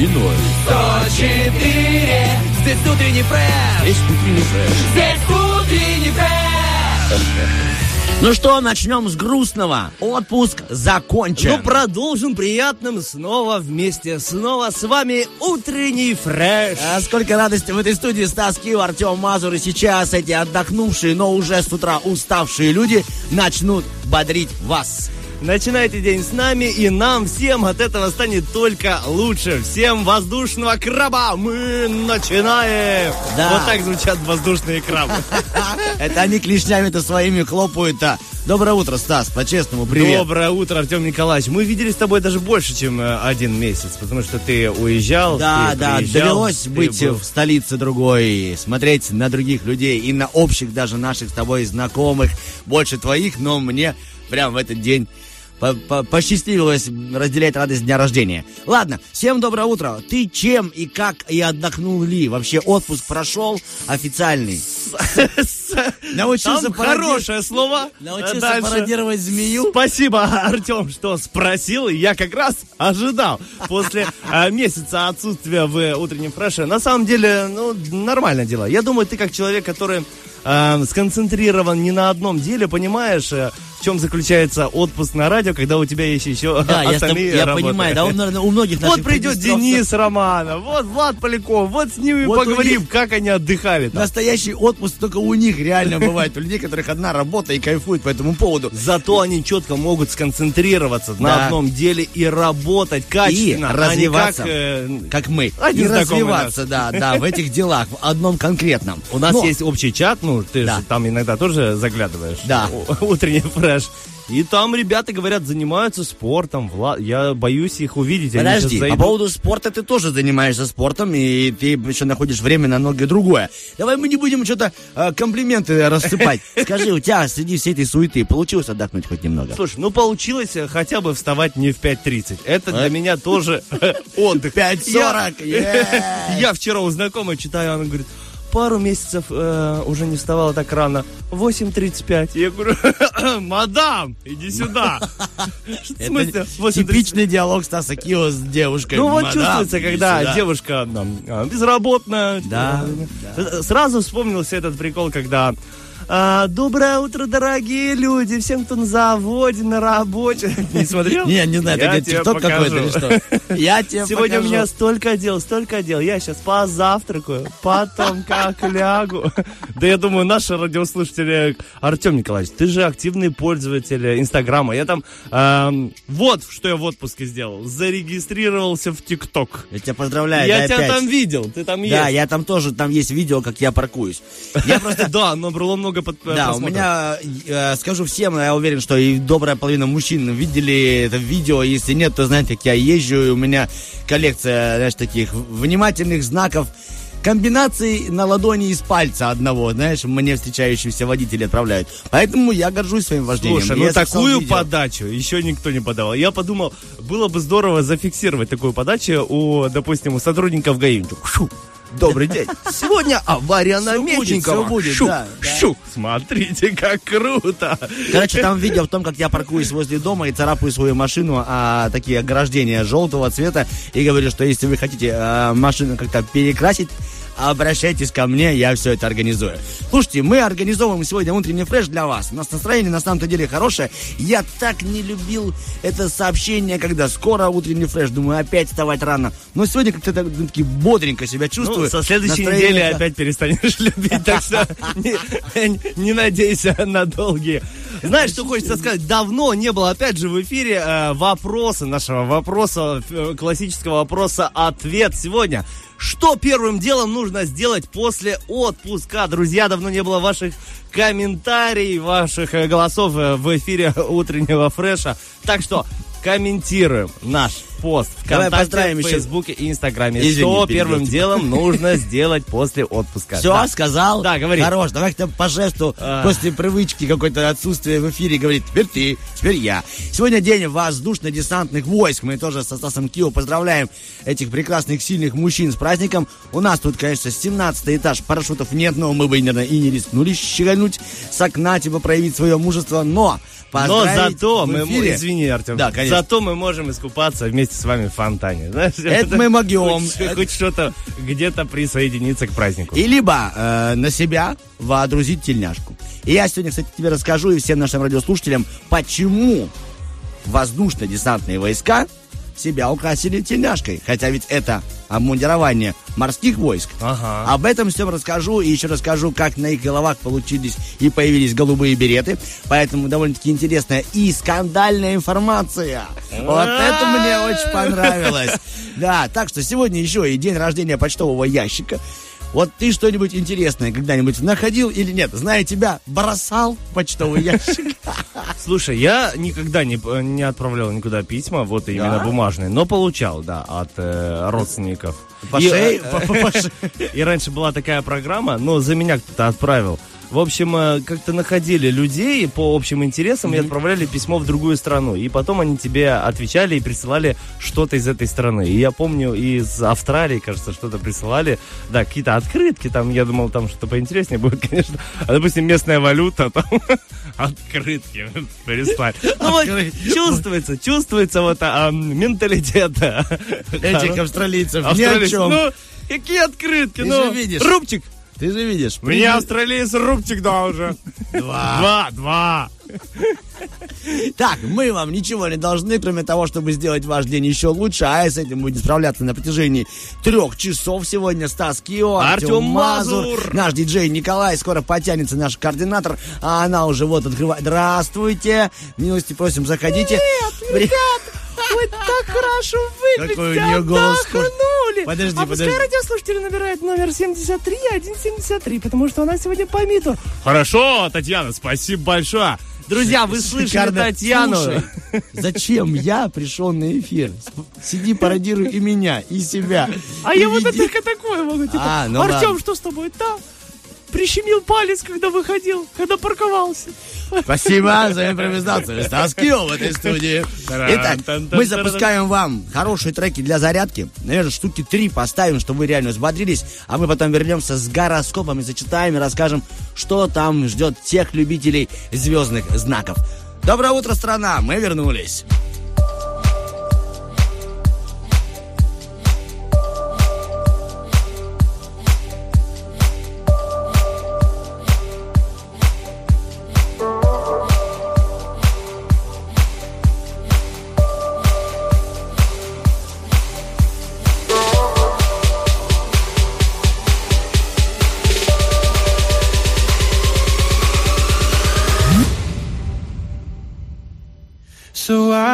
И ноль. 104 Здесь утренний фреш Есть утренний фреш. Здесь утренний фреш Ну что, начнем с грустного. Отпуск закончен. Ну, продолжим приятным снова вместе. Снова с вами утренний фреш. А сколько радости в этой студии Стас Киев, Артем Мазур. И сейчас эти отдохнувшие, но уже с утра уставшие люди начнут бодрить вас. Начинайте день с нами, и нам всем от этого станет только лучше. Всем воздушного краба! Мы начинаем! Да. Вот так звучат воздушные крабы. Это они клешнями-то своими хлопают-то. Доброе утро, Стас, по-честному, привет. Доброе утро, Артем Николаевич. Мы виделись с тобой даже больше, чем э, один месяц, потому что ты уезжал, Да, ты да, приезжал, довелось быть был. в столице другой, смотреть на других людей и на общих даже наших с тобой знакомых, больше твоих, но мне прям в этот день по- по- посчастливилось разделять радость дня рождения. Ладно, всем доброе утро. Ты чем и как и отдохнул ли? Вообще отпуск прошел официальный. Научился Там пароди- хорошее слово. Научился Дальше. пародировать змею. Спасибо, Артем, что спросил. Я как раз ожидал после э, месяца отсутствия в утреннем фреше. На самом деле, ну, нормальное дело. Я думаю, ты как человек, который э, сконцентрирован не на одном деле, понимаешь, э, в чем заключается отпуск на радио, когда у тебя есть еще Да, я, остальные я работы. понимаю, да, он, наверное, у многих Вот придет Денис Романов, вот Влад Поляков, вот с ними Вот поговорим, них- как они отдыхали там. Настоящий отпуск только у них реально бывает. У людей, которых одна работа и кайфуют по этому поводу. Зато они четко могут сконцентрироваться на одном деле и работать качественно, И а развиваться. как, э, Как мы. Один и развиваться, да, да, в этих делах, в одном конкретном. У нас Но- есть общий чат, ну, ты Да. же там иногда тоже заглядываешь. Да. У- Фреш. И там ребята говорят, занимаются спортом. Влад, я боюсь их увидеть. Подожди, по поводу спорта ты тоже занимаешься спортом, и ты еще находишь время на многое другое. Давай мы не будем что-то э, комплименты рассыпать. Скажи, у тебя среди всей этой суеты получилось отдохнуть хоть немного? Слушай, ну получилось э, хотя бы вставать не в 5.30. Это А? для меня тоже э, отдых. 5.40, Я, я вчера у знакомой читаю, она говорит, пару месяцев э, уже не вставала так рано. 8.35. Я говорю, мадам, иди сюда. В смысле? Это 8:35? типичный диалог Стаса Кио с девушкой. Ну вот чувствуется, когда девушка там, а, безработная. Да, Э, Сразу вспомнился этот прикол, когда а, Доброе утро, дорогие люди, всем, кто на заводе, на работе. Не смотрел? Не, не знаю, это тикток какой-то или что? Я тебе Сегодня у покажу. меня столько дел, столько дел. Я сейчас позавтракаю, потом как лягу. Да я думаю, наши радиослушатели... Артем Николаевич, ты же активный пользователь Инстаграма. Я там... эм, вот, что я в отпуске сделал. Зарегистрировался в ТикТок. Я тебя поздравляю, Я тебя опять. там видел, ты там есть. Да, я там тоже, там есть видео, как я паркуюсь. Я просто Да, набрало много под, Да, у просмотров. меня, э, скажу всем, я уверен, что и добрая половина мужчин видели это видео. Если нет, то знаете, как я езжу, и у меня коллекция, знаешь, таких внимательных знаков, комбинаций на ладони из пальца одного, знаешь, мне встречающиеся водители отправляют. Поэтому я горжусь своим вождением. Слушай, ну такую подачу еще никто не подавал. Я подумал, было бы здорово зафиксировать такую подачу у, допустим, у сотрудников ГАИ. Шу, Добрый день. Сегодня авария на Мечникова. будет, Шу, да, да. шу. Смотрите, как круто. Короче, там видео в том, как я паркуюсь возле дома и царапаю свою машину, а такие ограждения желтого цвета, и говорю, что если вы хотите а, машину как-то перекрасить, обращайтесь ко мне, я все это организую. Слушайте, мы организовываем сегодня утренний фреш для вас. У нас настроение на самом-то деле хорошее. Я так не любил это сообщение, когда скоро утренний фреш. Думаю, опять вставать рано. Но сегодня как-то так, ну, таки бодренько себя Ну, чувствую. со следующей Настроение недели опять перестанешь любить, так что не, не надейся на долгие. Знаешь, что хочется сказать? Давно не было, опять же, в эфире э, вопроса нашего вопроса, э, классического вопроса-ответ сегодня. Что первым делом нужно сделать после отпуска? Друзья, давно не было ваших комментариев, ваших э, голосов э, в эфире утреннего фреша. Так что комментируем наш пост Давай ВКонтакте, поздравим в еще. Фейсбуке и Инстаграме. Извини, что перебил первым тебя. делом нужно сделать после отпуска. Все, Да. сказал? Да, говори. Хорош, давай кто по жесту А. после привычки какой-то отсутствия в эфире говорит, теперь ты, теперь я. Сегодня день воздушно-десантных войск. Мы тоже со Стасом Кио поздравляем этих прекрасных, сильных мужчин с праздником. У нас тут, конечно, 17 этаж, парашютов нет, но мы бы, наверное, и не рискнули щегануть с окна, типа проявить свое мужество, но Но зато мы, извини, Артем, Да, конечно. зато мы можем искупаться вместе с вами в фонтане. Знаешь, Это мы могем. Хоть, хоть что-то где-то присоединиться к празднику. И либо э, на себя водрузить тельняшку. И я сегодня, кстати, тебе расскажу и всем нашим радиослушателям, почему воздушно-десантные войска себя украсили тельняшкой. Хотя ведь это обмундирование морских войск. Ага. Об этом всем расскажу и еще расскажу, как на их головах получились и появились голубые береты. Поэтому довольно-таки интересная и скандальная информация. Вот это мне очень понравилось. Да, так что сегодня еще и день рождения почтового ящика. Вот ты что-нибудь интересное когда-нибудь находил или нет? Зная тебя, бросал в почтовый ящик. Слушай, я никогда не, не отправлял никуда письма, вот именно Да? бумажные, но получал, да, от э, родственников. По И, шее? э, По- по- по шее. И раньше была такая программа, но за меня кто-то отправил. В общем, э, как-то находили людей по общим интересам и отправляли письмо в другую страну. И потом они тебе отвечали и присылали что-то из этой страны. И я помню, из Австралии, кажется, что-то присылали. Да, какие-то открытки там. Я думал, там что-то поинтереснее будет, конечно. А, допустим, местная валюта, там открытки прислали. Ну вот, чувствуется, чувствуется вот а, менталитет. Этих австралийцев ни о чем. Ну, какие открытки? Ну. Рубчик. Ты же видишь. Мне австралиец рубчик дал уже. Два. Два, два. Так, мы вам ничего не должны, кроме того, чтобы сделать ваш день еще лучше, а с этим будем справляться на протяжении трех часов сегодня. Стас Кио, Артем Мазур, Мазур. наш диджей Николай, скоро потянется наш координатор, а она уже вот открывает. Здравствуйте, милости просим, заходите. Нет, Вы так хорошо Какой у нее голос отдохнули. Подожди, а пускай подожди. радиослушатели набирают номер 73 173, потому что у нас сегодня помидор. Хорошо, Татьяна, спасибо большое. Друзья, вы слышали Шикарно. Татьяну? Слушай, зачем я пришел на эфир? Сиди, пародируй и меня, и себя. А И я вот веди. только такое могу. Типа, А, ну Артем, что с тобой? Да, прищемил палец, когда выходил, когда парковался. Спасибо за импровизацию. Стас Кио в этой студии. Итак, мы запускаем вам хорошие треки для зарядки. Наверное, штуки три поставим, чтобы вы реально взбодрились. А мы потом вернемся с гороскопами, зачитаем и расскажем, что там ждет тех любителей звездных знаков. Доброе утро, страна! Мы вернулись.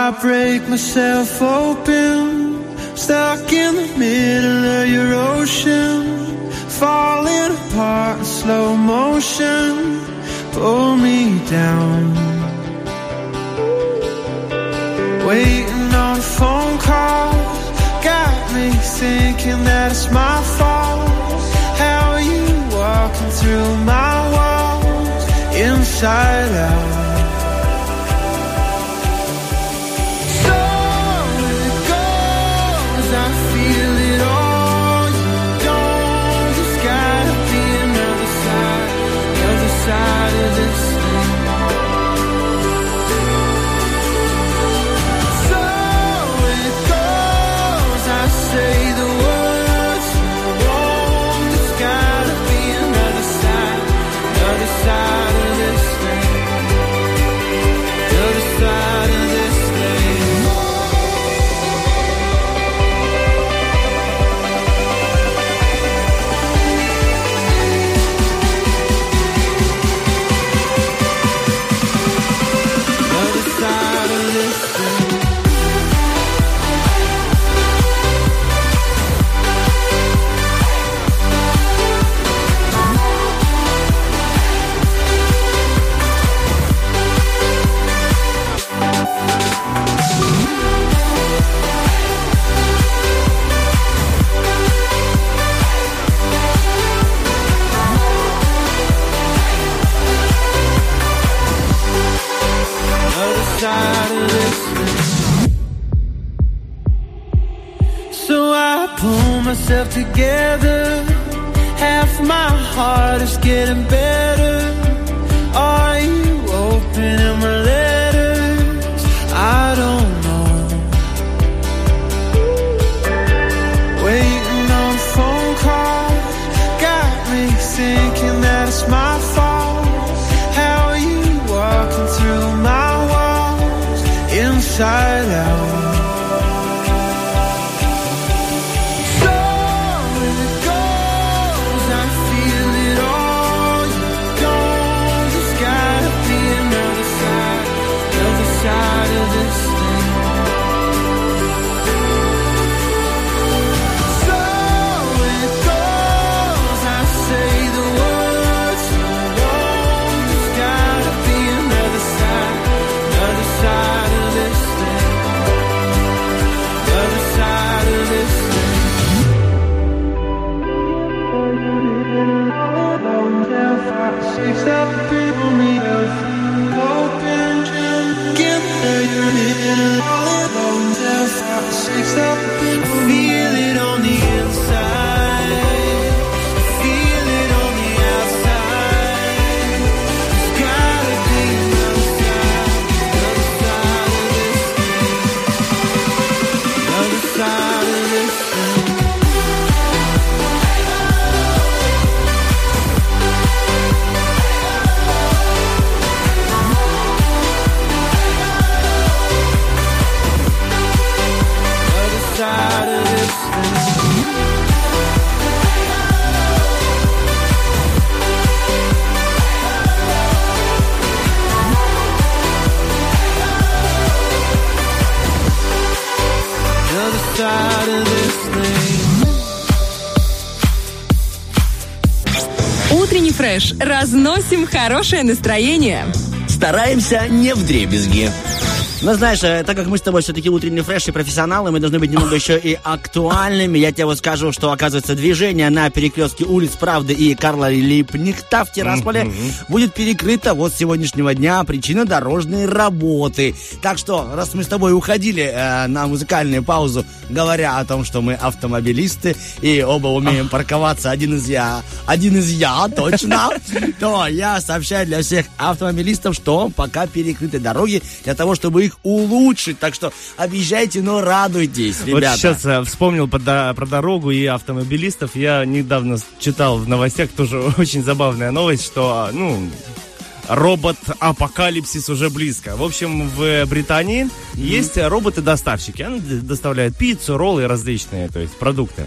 I break myself open, stuck in the middle of your ocean, falling apart in slow motion. Pull me down, waiting on a phone call. Got me thinking that it's my fault. How are you walking through my walls, inside out? Хорошее настроение. Стараемся не в дребезги. Но знаешь, э, так как мы с тобой все-таки утренний фреш и профессионалы, мы должны быть немного еще и актуальными. Я тебе вот скажу, что, оказывается, движение на перекрестке улиц Правды и Карла Липнихта в Тирасполе будет перекрыто вот с сегодняшнего дня. Причина дорожной работы. Так что, раз мы с тобой уходили э, на музыкальную паузу, говоря о том, что мы автомобилисты и оба умеем парковаться, один из я, один из я, точно, то я сообщаю для всех автомобилистов, что пока перекрыты дороги для того, чтобы их улучшить. Так что объезжайте, но радуйтесь, ребята. Вот сейчас э, вспомнил про дорогу и автомобилистов. Я недавно читал в новостях тоже очень забавная новость, что, ну, робот-апокалипсис уже близко. В общем, в Британии есть роботы-доставщики. Они доставляют пиццу, роллы различные, то есть продукты.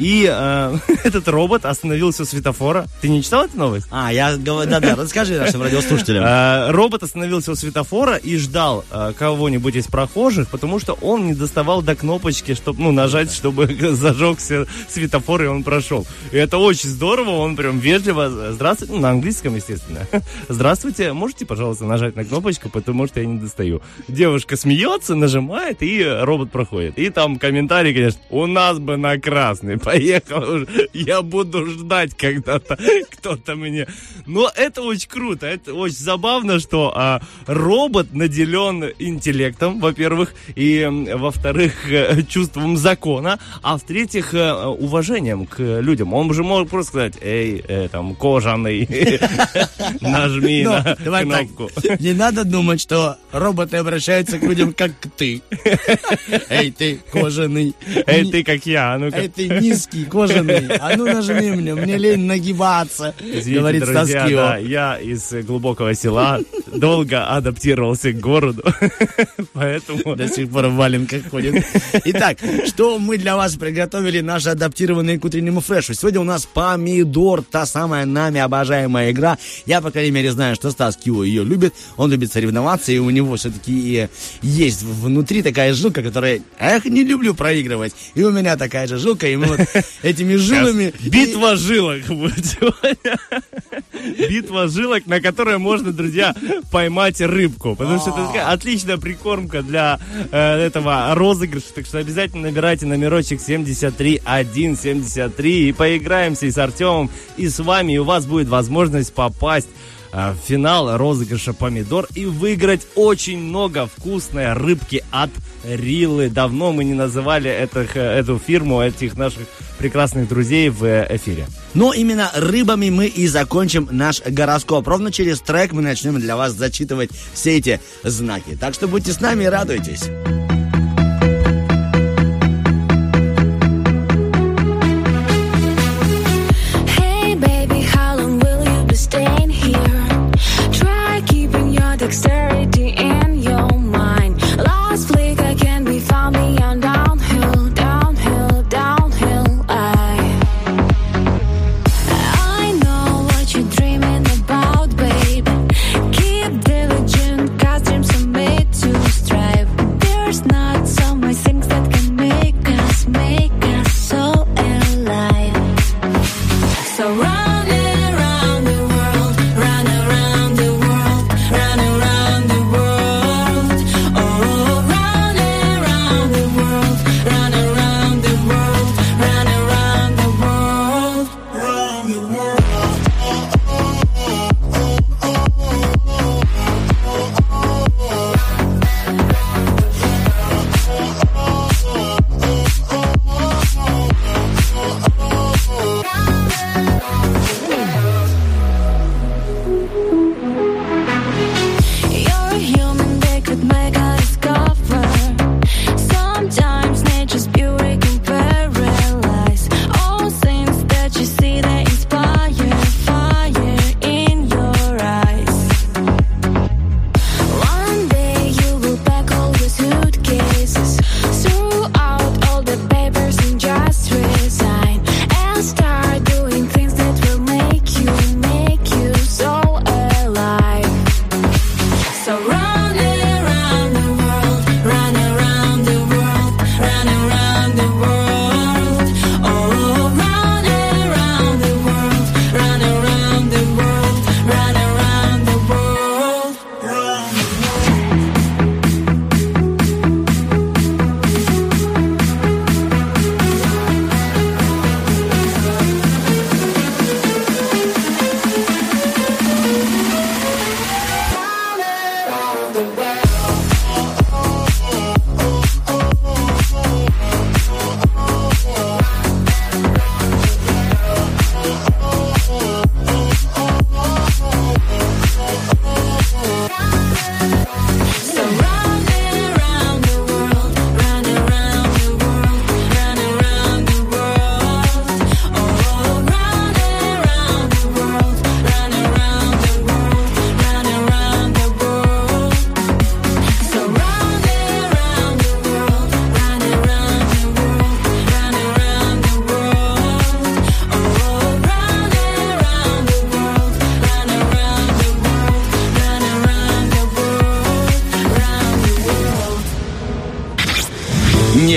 И э, этот робот остановился у светофора. Ты не читал эту новость? А, я говорю, да-да, расскажи нашим радиослушателям. Э, Робот остановился у светофора и ждал э, кого-нибудь из прохожих, потому что он не доставал до кнопочки, чтобы, ну, нажать, чтобы зажегся светофор, и он прошел. И это очень здорово, он прям вежливо, здравствуйте, ну, на английском, естественно. Здравствуйте, можете, пожалуйста, нажать на кнопочку, потому что я не достаю. Девушка смеется, нажимает, и робот проходит. И там комментарий, конечно, у нас бы на красный, поехал я буду ждать когда-то кто-то мне. Но это очень круто, это очень забавно, что а, робот наделен интеллектом, во-первых, и, во-вторых, э, чувством закона, а в-третьих, э, уважением к людям. Он же мог просто сказать, эй, э, там, кожаный, нажми на кнопку. не надо думать, что роботы обращаются к людям, как ты. Эй, ты кожаный. Эй, ты как я, а. Эй, ты низкий, кожаный. А ну нажми мне, мне лень нагибаться. Извините, говорит друзья, Стаскио. да, я из глубокого села долго адаптировался к городу, поэтому... До сих пор в валенках ходит. Итак, что мы для вас приготовили, наши адаптированные к утреннему фрешу? Сегодня у нас помидор, та самая нами обожаемая игра. Я, по крайней мере, знаю, что Стас Кио ее любит. Он любит соревноваться, и у него все-таки есть внутри такая жилка, которая, эх, не люблю проигрывать. И у меня такая же жилка, и мы вот этими жилами... Битва жилок будет сегодня. Битва жилок, на которой можно, друзья, поймать рыбку. Потому что это отличная прикормка для э, этого розыгрыша. Так что обязательно набирайте номерочек 73173 и поиграемся и с Артемом, и с вами. И у вас будет возможность попасть в финал розыгрыша помидор и выиграть очень много вкусной рыбки от Рилы. Давно мы не называли этих, э, эту фирму, этих наших прекрасных друзей в э, эфире. Но именно рыбами мы и закончим наш гороскоп. Ровно через трек мы начнем для вас зачитывать все эти знаки. Так что будьте с нами и радуйтесь.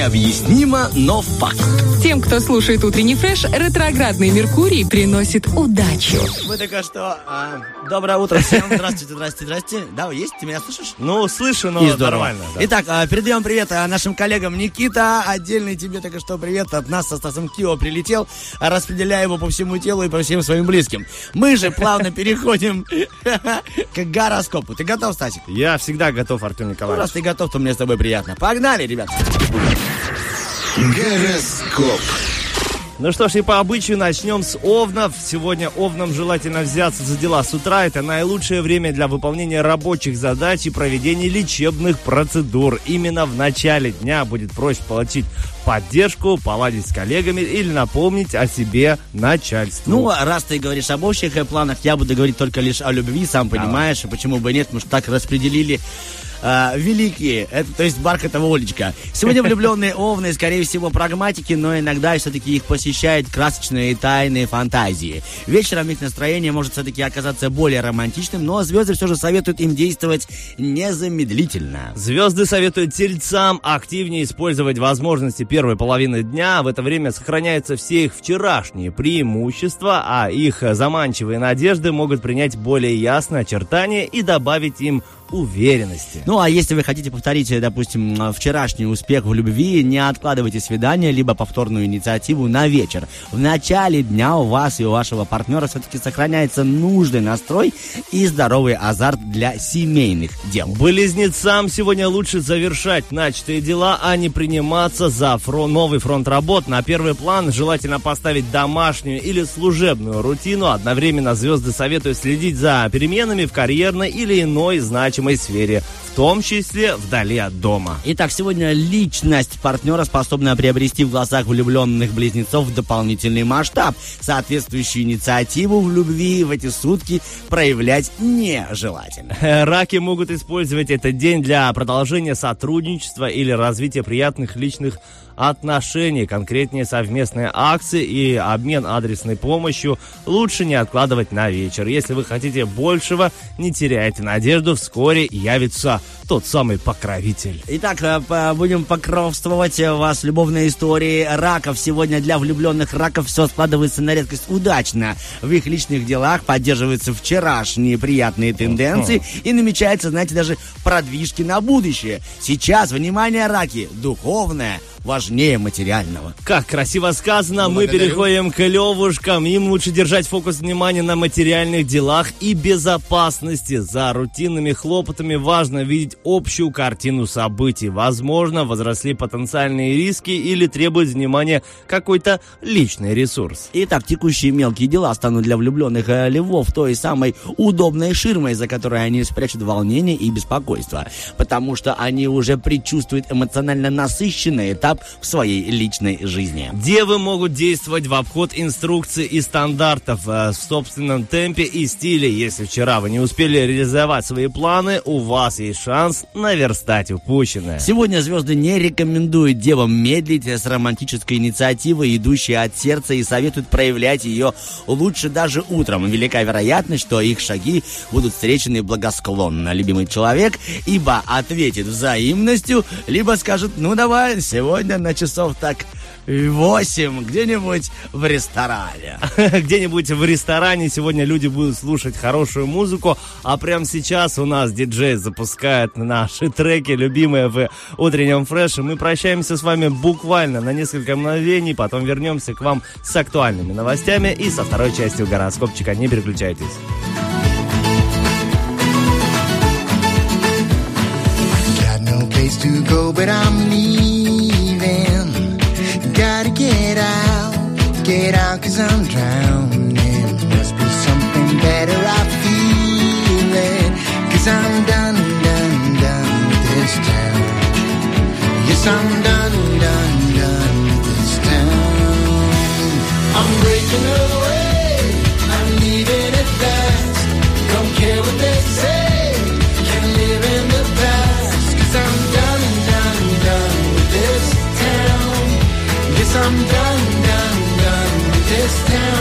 Необъяснимо, но факт. Тем, кто слушает утренний фреш, ретроградный Меркурий приносит удачу. Вы только что... а, доброе утро всем. Здравствуйте, здравствуйте, здравствуйте. Да, есть? Ты меня слышишь? Ну, слышу, но нормально. да. Итак, а, передаем привет а, нашим коллегам Никита. Отдельный тебе только что привет от нас со Стасом Кио прилетел, распределяя его по всему телу и по всем своим близким. Мы же плавно переходим к гороскопу. Ты готов, Стасик? Я всегда готов, Артем Ну, Николаевич. раз ты готов, то мне с тобой приятно. Погнали, ребят. Гороскоп. Ну что ж, и по обычаю начнем с овнов. Сегодня овнам желательно взяться за дела с утра. Это наилучшее время для выполнения рабочих задач и проведения лечебных процедур. Именно в начале дня будет проще получить поддержку, поладить с коллегами или напомнить о себе начальству. Ну, а раз ты говоришь об общих планах, я буду говорить только лишь о любви, сам понимаешь, и почему бы нет, потому что так распределили а, великие, это, то есть Бархатова Олечка. Сегодня влюбленные овны, скорее всего, прагматики, но иногда все-таки их посещают красочные и тайные фантазии. Вечером их настроение может все-таки оказаться более романтичным, но звезды все же советуют им действовать незамедлительно. Звезды советуют тельцам активнее использовать возможности первой половины дня. В это время сохраняются все их вчерашние преимущества, а их заманчивые надежды могут принять более ясное очертание и добавить им уверенности. Ну, а если вы хотите повторить, э, допустим, вчерашний успех в любви, не откладывайте свидание, либо повторную инициативу на вечер. В начале дня у вас и у вашего партнера все-таки сохраняется нужный настрой и здоровый азарт для семейных дел. Близнецам сегодня лучше завершать начатые дела, а не приниматься за фрон- новый фронт работ. На первый план желательно поставить домашнюю или служебную рутину. Одновременно звезды советуют следить за переменами в карьерной или иной значимой сфере, в том числе вдали от дома. Итак, сегодня личность партнера способна приобрести в глазах влюбленных близнецов дополнительный масштаб. Соответствующую инициативу в любви в эти сутки проявлять нежелательно. Э, Раки могут использовать этот день для продолжения сотрудничества или развития приятных личных отношений, конкретнее совместные акции и обмен адресной помощью лучше не откладывать на вечер. Если вы хотите большего, не теряйте надежду, вскоре явится тот самый покровитель. Итак, э, будем покровствовать э, вас любовной историей раков. Сегодня для влюбленных раков все складывается на редкость удачно. В их личных делах поддерживаются вчерашние приятные тенденции и намечается, знаете, даже продвижки на будущее. Сейчас, внимание, раки, духовное важнее материального. Как красиво сказано, мы Благодарю. переходим к левушкам. Им лучше держать фокус внимания на материальных делах и безопасности. За рутинными хлопотами важно видеть общую картину событий. Возможно, возросли потенциальные риски или требует внимания какой-то личный ресурс. Итак, текущие мелкие дела станут для влюбленных э, львов той самой удобной ширмой, за которой они спрячут волнение и беспокойство. Потому что они уже предчувствуют эмоционально насыщенный этап в своей личной жизни. Девы могут действовать в обход инструкций и стандартов э, в собственном темпе и стиле. Если вчера вы не успели реализовать свои планы, у вас есть шанс наверстать упущенное. Сегодня звезды не рекомендуют девам медлить с романтической инициативой, идущей от сердца, и советуют проявлять ее лучше даже утром. Велика вероятность, что их шаги будут встречены благосклонно. Любимый человек ибо ответит взаимностью, либо скажет, ну давай, сегодня на часов так восемь где-нибудь в ресторане. Где-нибудь в ресторане сегодня люди будут слушать хорошую музыку, а прямо сейчас у нас диджей запускает наши треки, любимые в утреннем фреше. Мы прощаемся с вами буквально на несколько мгновений, потом вернемся к вам с актуальными новостями и со второй частью гороскопчика. Не переключайтесь. Got no place to go, but I'm leaving. Get out, cause I'm drowning. Must be something better, I feel it. Cause I'm done, done, done with this town. Yes, I'm done, done, done with this town. I'm breaking away, I'm leaving it fast. Don't care what they say, can live in the past. Cause I'm done, done, done with this town. Yes, I'm done, this.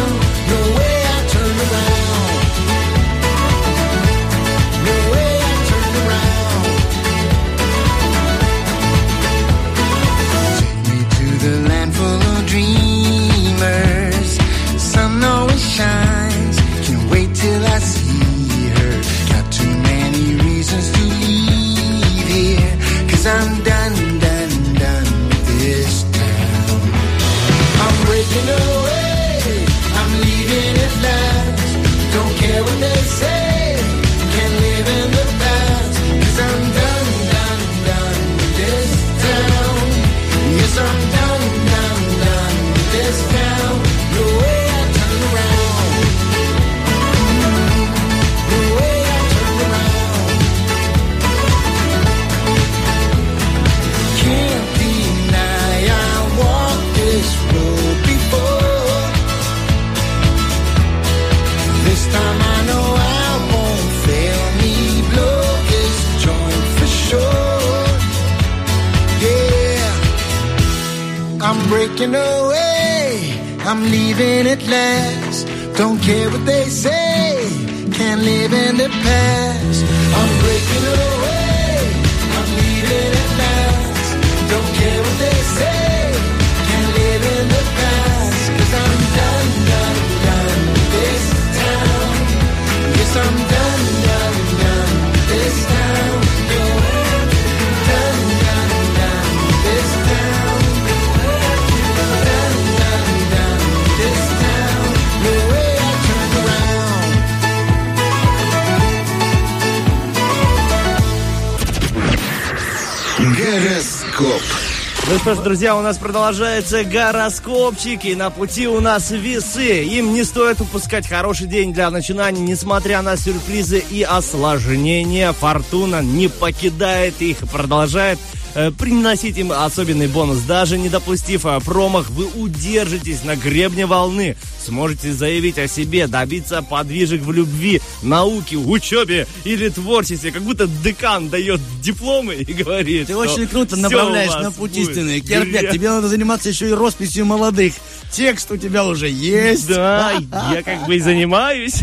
Друзья, у нас продолжается гороскопчик, и на пути у нас весы. Им не стоит упускать хороший день для начинаний, несмотря на сюрпризы и осложнения. Фортуна не покидает их, продолжает э, приносить им особенный бонус. Даже не допустив э, промах, вы удержитесь на гребне волны. Сможете заявить о себе, добиться подвижек в любви, науке, учебе или творчестве. Как будто декан дает дипломы и говорит, Ты очень круто направляешь на путь истины. Керпек, тебе надо заниматься еще и росписью молодых. Текст у тебя уже есть. Да, я как бы и занимаюсь.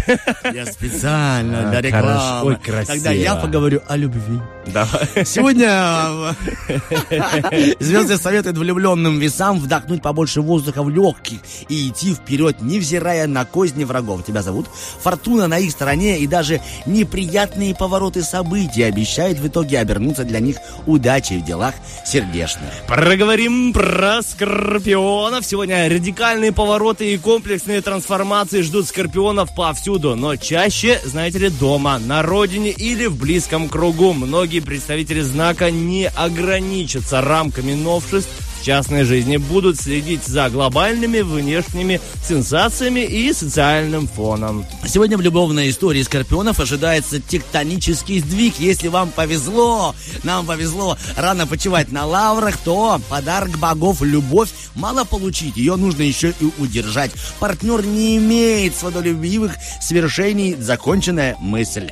Я специально для А, рекламы. хорошо. Ой, красиво. Тогда я поговорю о любви. Давай. Сегодня э, звезды советуют влюбленным весам вдохнуть побольше воздуха в легких и идти вперед, невзирая на козни врагов. Тебя зовут? Фортуна на их стороне и даже неприятные повороты событий обещают в итоге обернуться для них удачей в делах сердечных. Проговорим про скорпионов. Сегодня радикальные повороты и комплексные трансформации ждут скорпионов повсюду, но чаще, знаете ли, дома, на родине или в близком кругу. Многие представители знака не ограничатся рамками новшеств частной жизни, будут следить за глобальными внешними сенсациями и социальным фоном. Сегодня в любовной истории скорпионов ожидается тектонический сдвиг. Если вам повезло, нам повезло рано почивать на лаврах, то подарок богов любовь мало получить. Ее нужно еще и удержать. Партнер не имеет сводолюбивых свершений. Законченная мысль.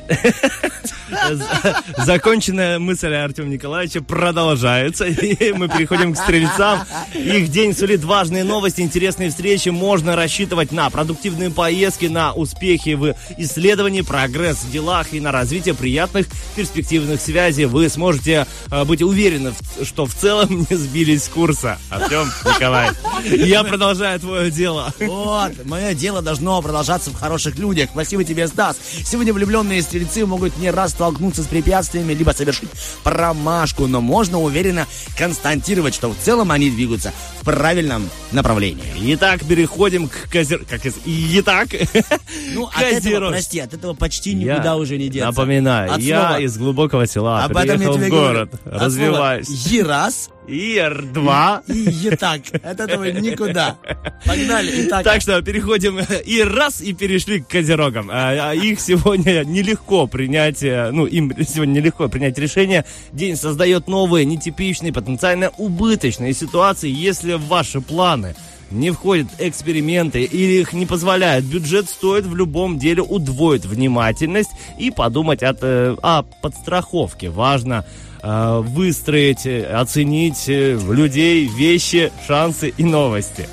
Законченная мысль Артема Николаевича продолжается. И мы переходим к стрельцам. Их день сулит важные новости, интересные встречи. Можно рассчитывать на продуктивные поездки, на успехи в исследовании, прогресс в делах и на развитие приятных перспективных связей. Вы сможете э, быть уверены, что в целом не сбились с курса. Артем Николаевич, я продолжаю твое дело. Вот, мое дело должно продолжаться в хороших людях. Спасибо тебе, Стас. Сегодня влюбленные стрельцы могут не раз столкнуться с препятствиями, либо совершить промашку, но можно уверенно констатировать, что в целом они двигаются в правильном направлении. Итак, переходим к козер... Как из... Итак, Ну, от этого, прости, от этого почти никуда Я уже не деться. Напоминаю, От я слова- из глубокого села об этом я приехал тебе в город, говорю. Развиваюсь. Ерас И Р2. и етак. От этого никуда. Погнали. Итак, Так что переходим и раз, и перешли к козерогам. А, а Их сегодня нелегко принять, э, ну, им сегодня нелегко принять решение. День создает новые, нетипичные, потенциально убыточные ситуации, если в ваши планы не входят эксперименты или их не позволяют. Бюджет стоит в любом деле удвоить внимательность и подумать от, э, о подстраховке. Важно э, выстроить, э, оценить э, людей, вещи, шансы и новости.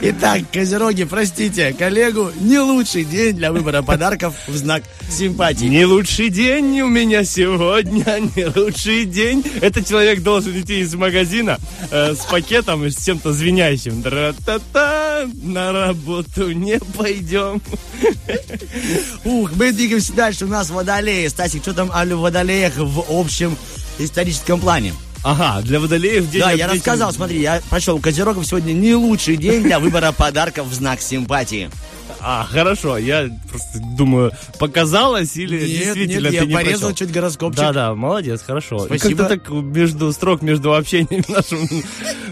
Итак, козероги, простите, коллегу, не лучший день для выбора подарков в знак симпатии. Не лучший день у меня сегодня, не лучший день. Этот человек должен идти из магазина э, с пакетом и с чем-то звенящим. Тра-та-та, на работу не пойдем. Ух, мы двигаемся дальше. У нас водолеи. Стасик, что там о водолеях в общем историческом плане? Ага, для водолеев день да, я рассказал, смотри, я прочел, у козерогов сегодня не лучший день для выбора подарков в знак симпатии. А, хорошо, я просто думаю, показалось или Нет, действительно нет, ты я не порезал прочел? чуть гороскопчик. Да-да, молодец, хорошо. Спасибо. Как-то так между строк, между общением нашим.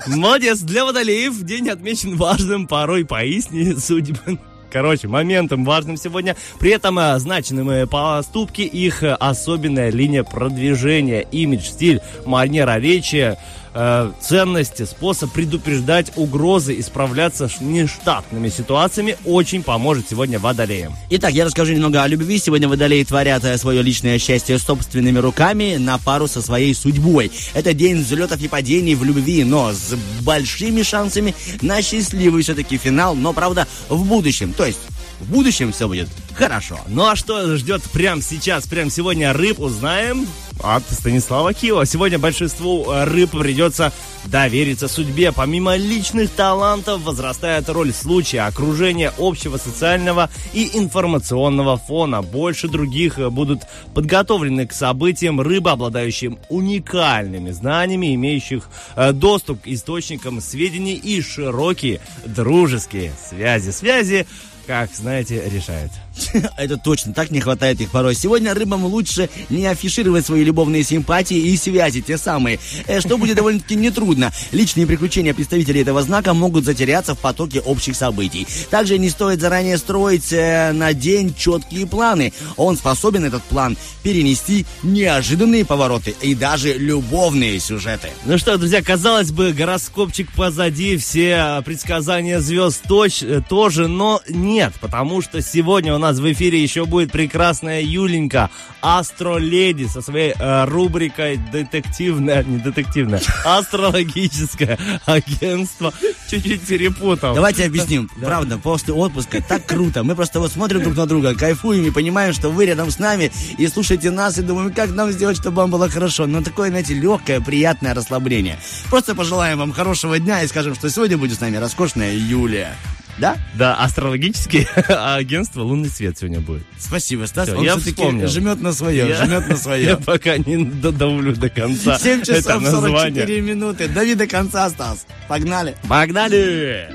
Молодец. Для водолеев день отмечен важным, порой поистине судьбы. Короче, моментом важным сегодня. При этом э, значимые поступки, их э, особенная линия продвижения, имидж, стиль, манера речи, э, ценности, способ предупреждать угрозы и справляться с нештатными ситуациями очень поможет сегодня водолеям. Итак, я расскажу немного о любви. Сегодня водолеи творят э, свое личное счастье собственными руками на пару со своей судьбой. Это день взлетов и падений в любви, но с большими шансами на счастливый все-таки финал, но, правда, в будущем. То есть, в будущем все будет хорошо. Ну а что ждет прямо сейчас, прямо сегодня рыб, узнаем от Станислава Киева. Сегодня большинству э, рыб придется довериться судьбе. Помимо личных талантов возрастает роль случая, окружения, общего социального и информационного фона. Больше других э, будут подготовлены к событиям рыбы, обладающим уникальными знаниями, имеющих э, доступ к источникам сведений и широкие дружеские связи. Связи, как знаете, решают. Это точно, так не хватает их порой. Сегодня рыбам лучше не афишировать свои любовные симпатии и связи, те самые, э, что будет довольно-таки нетрудно. Личные приключения представителей этого знака могут затеряться в потоке общих событий. Также не стоит заранее строить э, на день четкие планы. Он способен, этот план, перенести неожиданные повороты и даже любовные сюжеты. Ну что, друзья, казалось бы, гороскопчик позади, все предсказания звезд точ, э, тоже, но нет, потому что сегодня у нас в эфире еще будет прекрасная Юленька, Астроледи, со своей э, рубрикой детективная, не детективная, астрологическое агентство. Чуть-чуть перепутал. Давайте объясним. Правда, после отпуска так круто. Мы просто вот смотрим друг на друга, кайфуем и понимаем, что вы рядом с нами и слушаете нас и думаем, как нам сделать, чтобы вам было хорошо. Но такое, знаете, легкое, приятное расслабление. Просто пожелаем вам хорошего дня и скажем, что сегодня будет с нами роскошная Юлия. Да? Да, астрологическое агентство «Лунный свет» сегодня будет. Спасибо, Стас. Всё, Он я все-таки вспомнил. жмет на свое, Я- жмет на Я свое. пока не додавлю до конца 7 это часов название. 44 минуты. Дави до конца, Стас. Погнали. Погнали!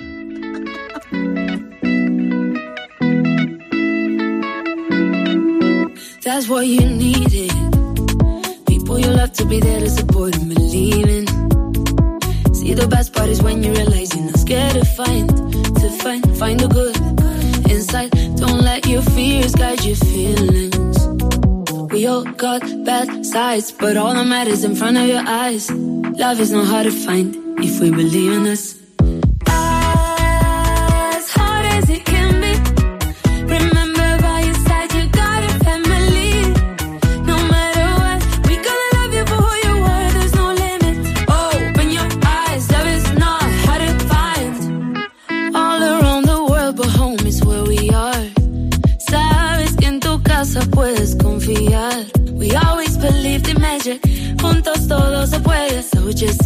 That's what you needed. People you love to be there to support and believe in. See, the best part is when you realize you're not scared to find, find, find the good inside. Don't let your fears guide your feelings. We all got bad sides, but all that matters in front of your eyes. Love is not hard to find if we believe in us.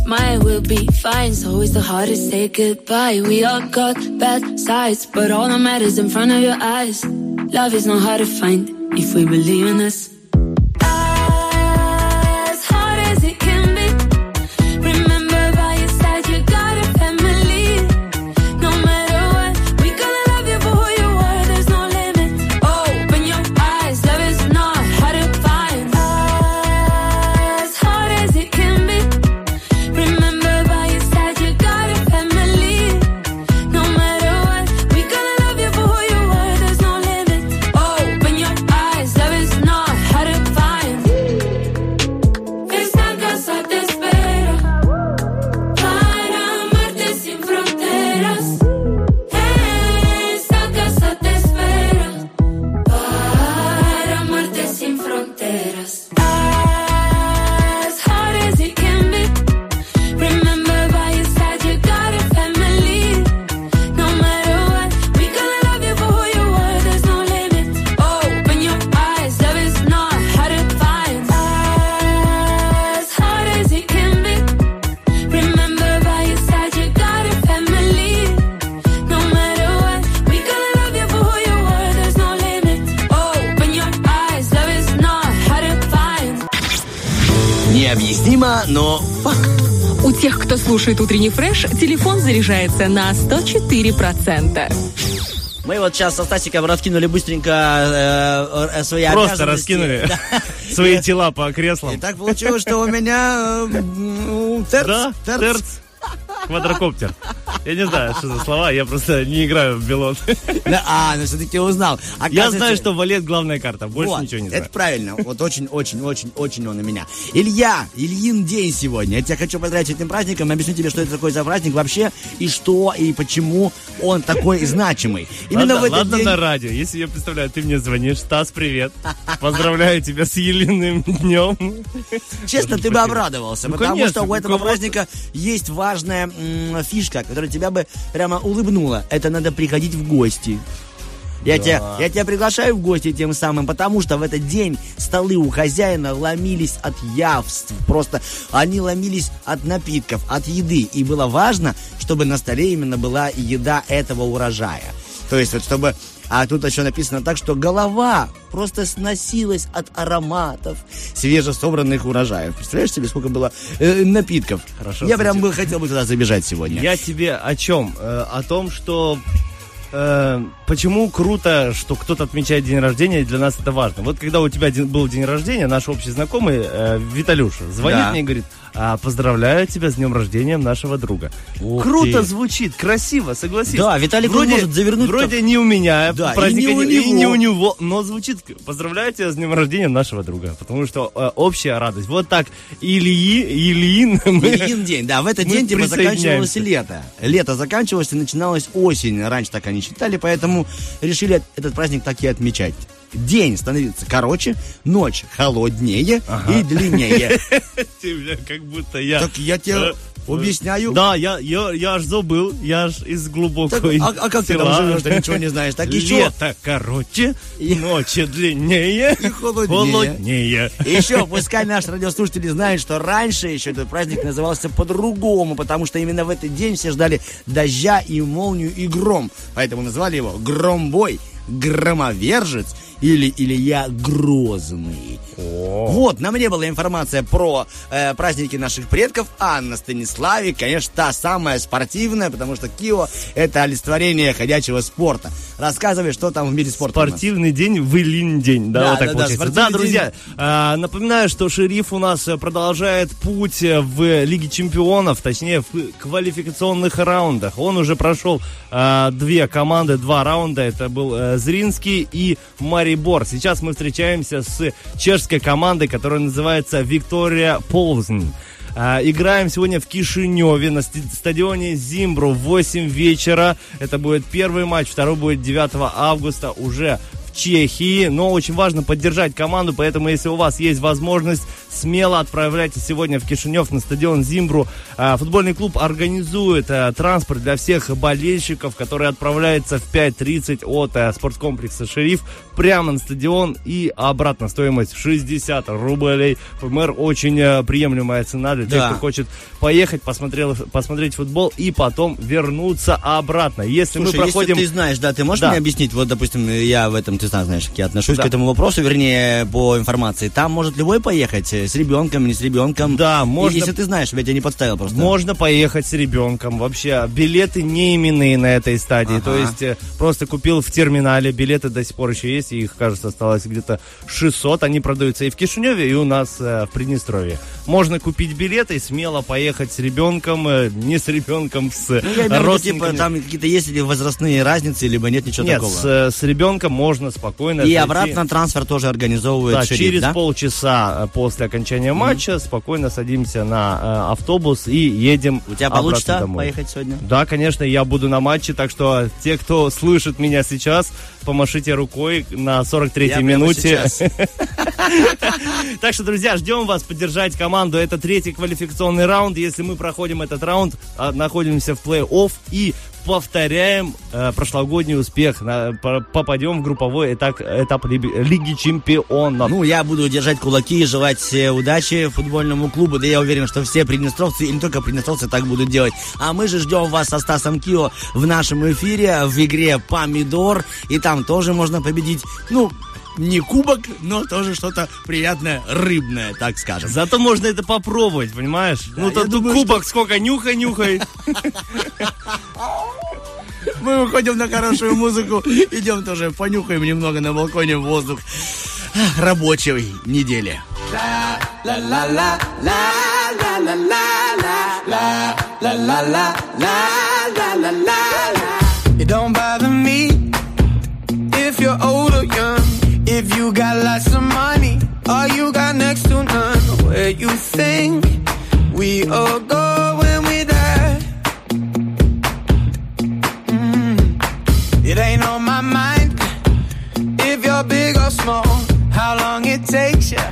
Smile, we'll be fine. It's the hardest to say goodbye. We all got bad sides, but all that matters in front of your eyes. Love is not hard to find if we believe in us. Кто слушает утренний фреш, телефон заряжается на 104%. Мы вот сейчас со Стасиком раскинули быстренько э, э, свои Просто обязанности. раскинули Да. свои тела по креслам. И так получилось, что у меня э, Да, терц. терц. Квадрокоптер. Я не знаю, что за слова, я просто не играю в билон. А, ну все-таки узнал. Я Оказывается, знаю, что валет главная карта, больше ничего не знаю. Это правильно. Вот очень-очень-очень-очень он у меня. Илья, Ильин день сегодня. Я тебя хочу поздравить с этим праздником, объясню тебе, что это такое за праздник вообще, и что, и почему он такой значимый. Именно ладно, в этот ладно день... на радио. Если я представляю, ты мне звонишь. Стас, привет. Поздравляю тебя с Елиным днем. Честно, ты бы обрадовался, Ну, потому что у этого праздника есть важная фишка, которая тебя бы прямо улыбнула. Это надо приходить в гости. Я, тебя, я тебя приглашаю в гости тем самым, потому что в этот день столы у хозяина ломились от явств. Просто они ломились от напитков, от еды. И было важно, чтобы на столе именно была еда этого урожая. То есть вот чтобы... А тут еще написано так, что голова просто сносилась от ароматов свежесобранных урожаев. Представляешь себе, сколько было э, напитков? Хорошо, Я прям бы хотел бы туда забежать сегодня. Я тебе о чем? Э, о том, что э, почему круто, что кто-то отмечает день рождения, и для нас это важно. Вот когда у тебя день- был день рождения, наш общий знакомый э, Виталюша звонит Да. мне и говорит, «А, поздравляю тебя с днем рождения нашего друга. Ух круто ты. звучит, красиво, согласись. Да, Виталик, вроде, может завернуть Вроде не у меня Да, праздник, и не у и не него. у него, но звучит, поздравляю тебя с днем рождения нашего друга, потому что э, общая радость. Вот так Ильи, Ильин, мы- Ильин день, да, в этот день типа заканчивалось лето. Лето заканчивалось и начиналась осень. Раньше так они считали, поэтому решили этот праздник так и отмечать. День становится короче, ночь холоднее и длиннее. Тебя как будто я... Так я тебе Э, объясняю. Да, я, я, я аж забыл, я аж из Так, глубокой а, а как ты там села. живешь, ты ничего не знаешь? Так еще, Лето короче, И- ночи длиннее, И холоднее. холоднее. еще, пускай наши радиослушатели знают, что раньше еще этот праздник назывался по-другому, потому что именно в этот день все ждали дождя и молнию и гром. Поэтому назвали его Громбой, Громовержец или Илья Грозный. Вот, на мне была информация про э, праздники наших предков, а на Станиславе, конечно, та самая спортивная, потому что Кио — это олицетворение ходячего спорта. Рассказывай, что там в мире спорта. Спортивный день в Илин день, да, Да, вот так да, да, получается. Да, спортивный друзья, а, напоминаю, что шериф у нас э, продолжает путь э, в Лиге Чемпионов, точнее в квалификационных раундах. Он уже прошел а, две команды, два раунда. Это был э, Зринский и Марибор. Сейчас мы встречаемся с чешской командой, которая называется Виктория Ползн. А, Играем сегодня в Кишиневе на ст- стадионе Зимбру в 8 вечера. Это будет первый матч, второй будет 9 августа уже Чехии. Но очень важно поддержать команду, поэтому если у вас есть возможность, смело отправляйтесь сегодня в Кишинев на стадион Зимбру. А, Футбольный клуб организует а, транспорт для всех болельщиков, который отправляется в 5.30 от а, спорткомплекса «Шериф» прямо на стадион и обратно. Стоимость 60 рублей. ФМР очень приемлемая цена для тех, Да. кто хочет поехать, посмотрел, посмотреть футбол и потом вернуться обратно. Если Слушай, мы проходим... если ты знаешь, да, ты можешь Да. мне объяснить, вот, допустим, я в этом, ты сам знаешь, как я отношусь Да. к этому вопросу, вернее, по информации. Там может любой поехать, э, с ребенком, не с ребенком. Да, можно- Если ты знаешь, я тебя не подставил просто. Можно поехать с ребенком. Вообще, билеты не именные на этой стадии. Ага. То есть, э, просто купил в терминале. Билеты до сих пор еще есть. и Их, кажется, осталось где-то 600. Они продаются и в Кишиневе, и у нас э, в Приднестровье. Можно купить билеты и смело поехать с ребенком. э, Не с ребенком, с Ну, я типа, родственниками. там какие-то есть ли возрастные разницы, либо нет ничего Нет, такого. с, э, с ребенком можно спокойно И зайти. обратно трансфер тоже организовывает Да, шериф, через да? полчаса э, после окончания матча спокойно садимся на э, автобус и едем У тебя получится домой. поехать сегодня? Да, конечно, я буду на матче, так что те, кто слышит меня сейчас, помашите рукой на 43-й Я прямо минуте. Так что, друзья, ждем вас поддержать команду. Это третий квалификационный раунд. Если мы проходим этот раунд, а, находимся в плей-офф и повторяем э, прошлогодний успех. На- по- попадем в групповой этап, этап Лиги Лиги Чемпионов. Ну, я буду держать кулаки и желать э, удачи футбольному клубу. Да я уверен, что все приднестровцы, и не только приднестровцы, так будут делать. А мы же ждем вас со Стасом Кио в нашем эфире в игре «Помидор». И там тоже можно победить, ну, не кубок, но тоже что-то приятное, рыбное, так скажем. Зато можно это попробовать, понимаешь? ну, я тут думаю, кубок сколько, нюхай-нюхай. Мы выходим на хорошую музыку, идем тоже понюхаем немного на балконе воздух рабочей недели. It don't bother me if you're old or young. You got lots of money or you got next to none. Where you think we all go when we die. Mm. It ain't on my mind if you're big or small. How long it takes you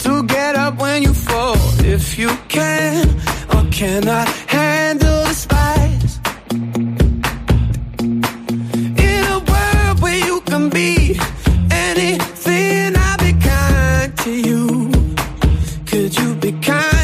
to get up when you fall. If you can or cannot handle the spice. In a world where you can be kind to you. Could you be kind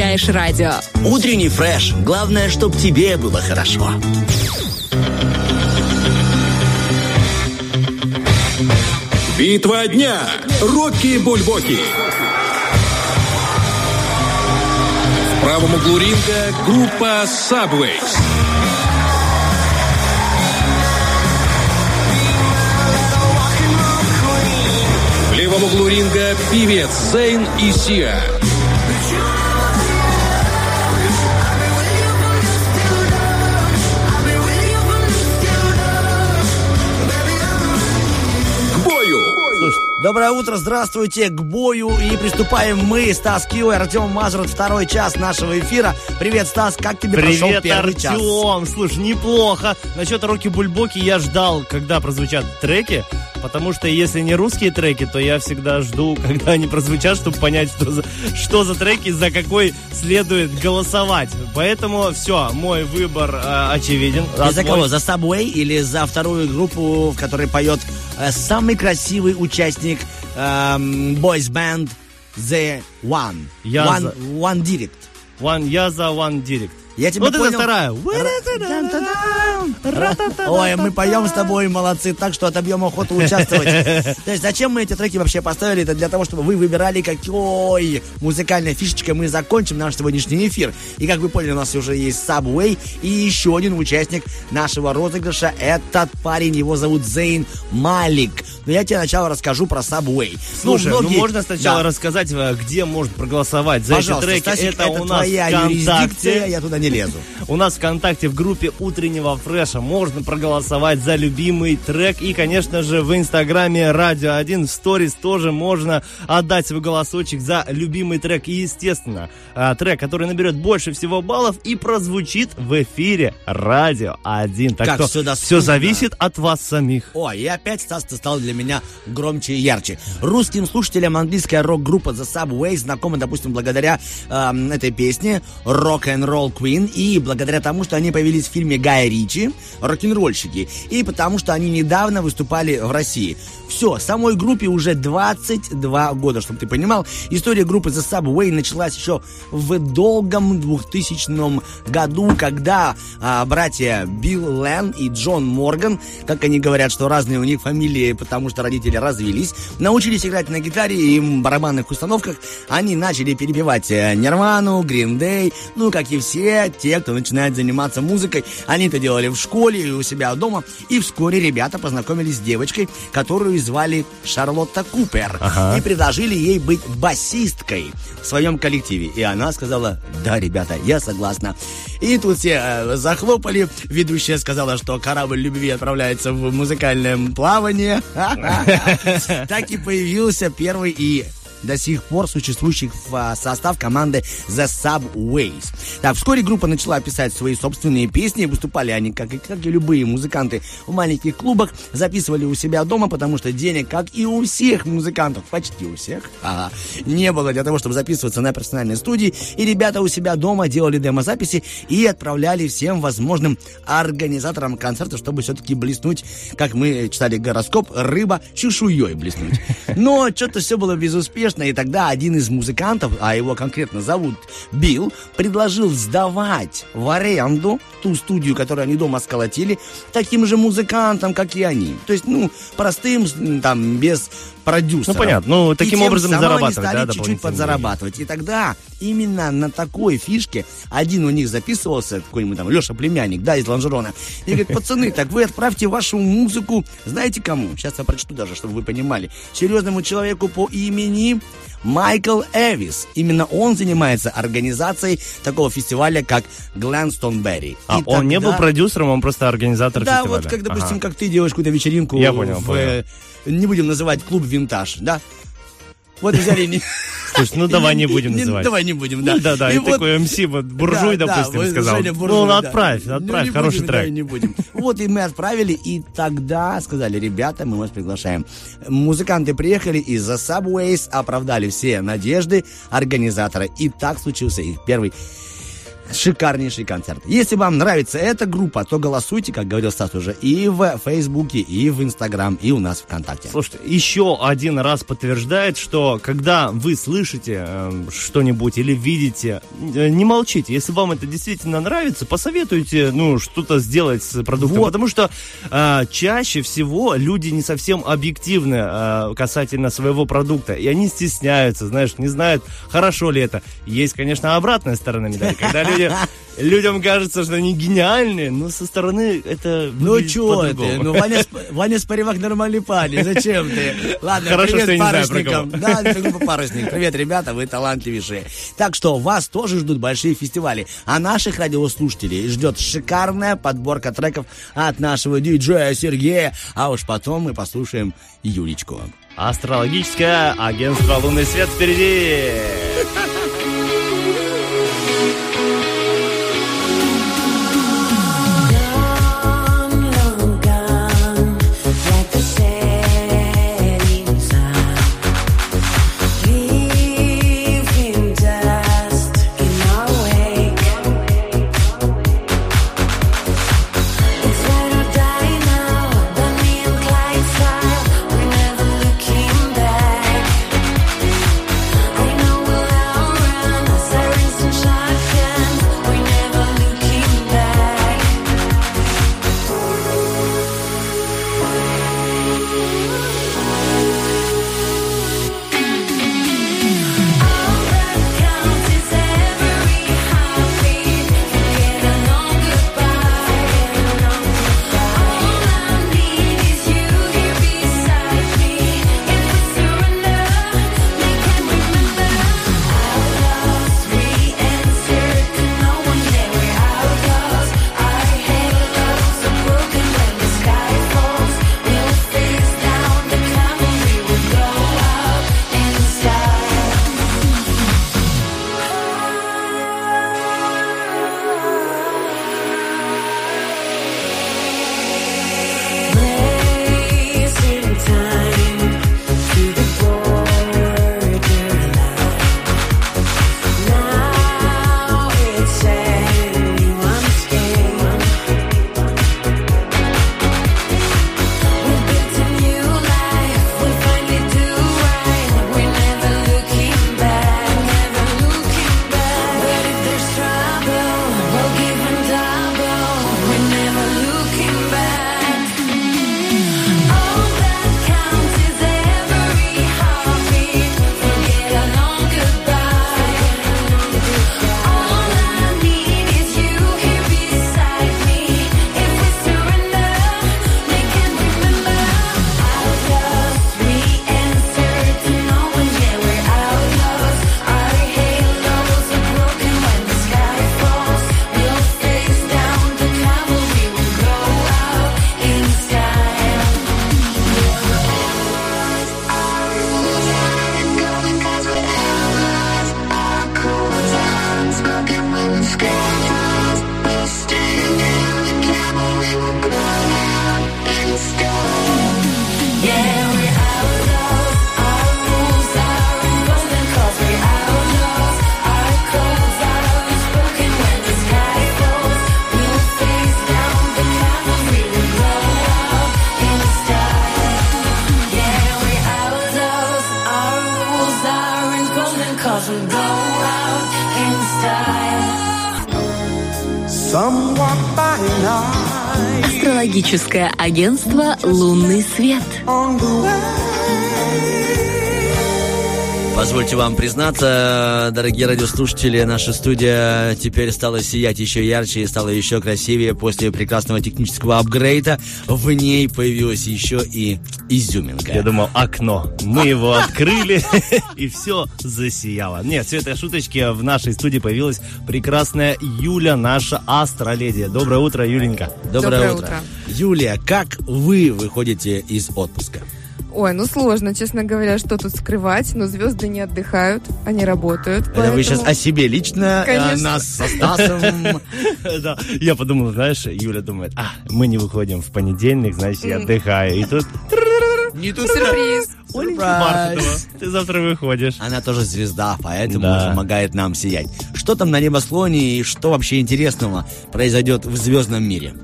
включаешь радио. Утренний фреш. Главное, чтобы тебе было хорошо. Битва дня. Рокки Бульбоки. В правом углу ринга группа Subways. В левом углу ринга певец Зейн и Сиа. Доброе утро, здравствуйте, к бою. И приступаем мы, Стас Кио и Артем Мазуров, второй час нашего эфира. Привет, Стас, как тебе прошел Привет, первый час? Артем! Слушай, неплохо. Насчет Рокки Бульбоки я ждал, когда прозвучат треки, потому что если не русские треки, то я всегда жду, когда они прозвучат, чтобы понять, что за, что за треки, за какой следует голосовать. Поэтому все, мой выбор э, очевиден. И за кого? За Subway или за вторую группу, в которой поет самый красивый участник эм, boys band The One? Я One, за- One Direct. One, я за One Direct. Я тебя Вот это понял. вторая. Ой, мы поем с тобой, молодцы, так что отобьем охоту участвовать. То есть зачем мы эти треки вообще поставили? Это для того, чтобы вы выбирали, какой музыкальной фишечкой мы закончим наш сегодняшний эфир. И как вы поняли, у нас уже есть Subway и еще один участник нашего розыгрыша. Этот парень, его зовут Зейн Малик. Но я тебе сначала расскажу про Subway. Слушай, ну, многие- можно сначала Да. рассказать, э, где можно проголосовать за Пожалуйста, эти треки. Стасик, это, у нас твоя ВКонтакте. юрисдикция, я туда не лезу. У нас ВКонтакте в группе утреннего фреша можно проголосовать за любимый трек. И, конечно же, в Инстаграме Радио 1 в сторис тоже можно отдать свой голосочек за любимый трек. И, естественно, а, трек, который наберет больше всего баллов и прозвучит в эфире Радио 1. Так Как что доступно. все зависит от вас самих. О, и опять Стас ты стал для меня громче и ярче. Русским слушателям английская рок-группа The Subway знакома, допустим, благодаря эм, этой песне Rock and Roll Queen и благодаря тому, что они появились в фильме Гая Ричи «Рок-н-ролльщики» и потому, что они недавно выступали в России. Все, самой группе уже 22 года, чтобы ты понимал. История группы The Subway началась еще в долгом 2000 году, когда а, братья Билл Лэн и Джон Морган, как они говорят, что разные у них фамилии, потому что родители развелись, научились играть на гитаре и барабанных установках. Они начали перепевать э, Нирвану, Day, ну, как и все те, кто начинает заниматься музыкой. Они это делали в школе и у себя дома. И вскоре ребята познакомились с девочкой, которую звали Шарлотта Купер. И предложили ей быть басисткой в своем коллективе. И она сказала, да, ребята, я согласна. И тут все э, захлопали. Ведущая сказала, что корабль любви отправляется в музыкальное плавание. Так и появился первый и до сих пор существующих в а, состав команды The Subways. Так, вскоре группа начала писать свои собственные песни, выступали они, как и, как и любые музыканты, в маленьких клубах, записывали у себя дома, потому что денег, как и у всех музыкантов, почти у всех, ага, не было для того, чтобы записываться на профессиональной студии, и ребята у себя дома делали демозаписи и отправляли всем возможным организаторам концерта, чтобы все-таки блеснуть, как мы читали гороскоп, рыба чешуей блеснуть. Но что-то все было безуспешно, и тогда один из музыкантов, а его конкретно зовут Билл, предложил сдавать в аренду ту студию, которую они дома сколотили, таким же музыкантам, как и они. То есть, ну, простым, там, без продюсера. Ну, понятно. Ну, И таким тем образом самым зарабатывать, они стали да, чуть-чуть подзарабатывать. И тогда именно на такой фишке один у них записывался, какой-нибудь там Леша Племянник, да, из Ланжерона. И говорит, пацаны, так вы отправьте вашу музыку, знаете кому? Сейчас я прочту даже, чтобы вы понимали. Серьезному человеку по имени Майкл Эвис. Именно он занимается организацией такого фестиваля, как Гленстонберри. А И он не был тогда- продюсером, он просто организатор да, фестиваля. вот как, допустим, Ага. как ты делаешь какую-то вечеринку Я понял, в, понял. Не будем называть клуб винтаж, да? Вот взяли Слушай, ну давай не будем называть. Давай не будем, да. Ну да, да, И и вот- такой МС, вот буржуй, Да, допустим, сказал. Ну, да. отправь, Ну, отправь, хороший будем, да, трек. не будем. Вот и мы отправили, и тогда сказали, ребята, мы вас приглашаем. Музыканты приехали и за Subways оправдали все надежды организатора. И так случился их первый шикарнейший концерт. Если вам нравится эта группа, то голосуйте, как говорил Стас уже, и в Фейсбуке, и в Инстаграм, и у нас ВКонтакте. Слушайте, еще один раз подтверждает, что когда вы слышите э, что-нибудь или видите, э, не молчите. Если вам это действительно нравится, посоветуйте, ну, что-то сделать с продуктом. Вот. Потому что э, чаще всего люди не совсем объективны э, касательно своего продукта. И они стесняются, знаешь, не знают, хорошо ли это. Есть, конечно, обратная сторона медали. Когда люди, людям кажется, что они гениальные, но со стороны это Ну чё ты? Ну Ваня, Ваня Спаривак нормальный парень. Зачем ты? Ладно, Хорошо, привет что я не знаю, про парусникам. кого. Да, это группа парусник. Привет, ребята, вы талантливейшие. Так что вас тоже ждут большие фестивали. А наших радиослушателей ждет шикарная подборка треков от нашего диджея Сергея. А уж потом мы послушаем Юлечку. Астрологическое агентство «Лунный свет» впереди. Астрологическое агентство «Лунный свет». Позвольте вам признаться, дорогие радиослушатели, наша студия теперь стала сиять еще ярче и стала еще красивее после прекрасного технического апгрейда. В ней появилась еще и изюминка. Я думал, окно. Мы его открыли, и все засияло. Нет, все это шуточки. В нашей студии появилась прекрасная Юля, наша астроледи. Доброе утро, Юленька. Доброе, Доброе утро. утро. Юлия, как вы выходите из отпуска? Ой, ну сложно, честно говоря, что тут скрывать, но звезды не отдыхают, они работают. Это вы поэтому- сейчас о себе лично, а Конечно. нас со Стасом. Да, я подумал, знаешь, Юля думает, а, мы не выходим в понедельник, значит, я отдыхаю. И тут Не тут Сюрприз. Маркетова, ты завтра выходишь. Она тоже звезда, поэтому Да. помогает нам сиять. Что там на небосклоне и что вообще интересного произойдет в звездном мире?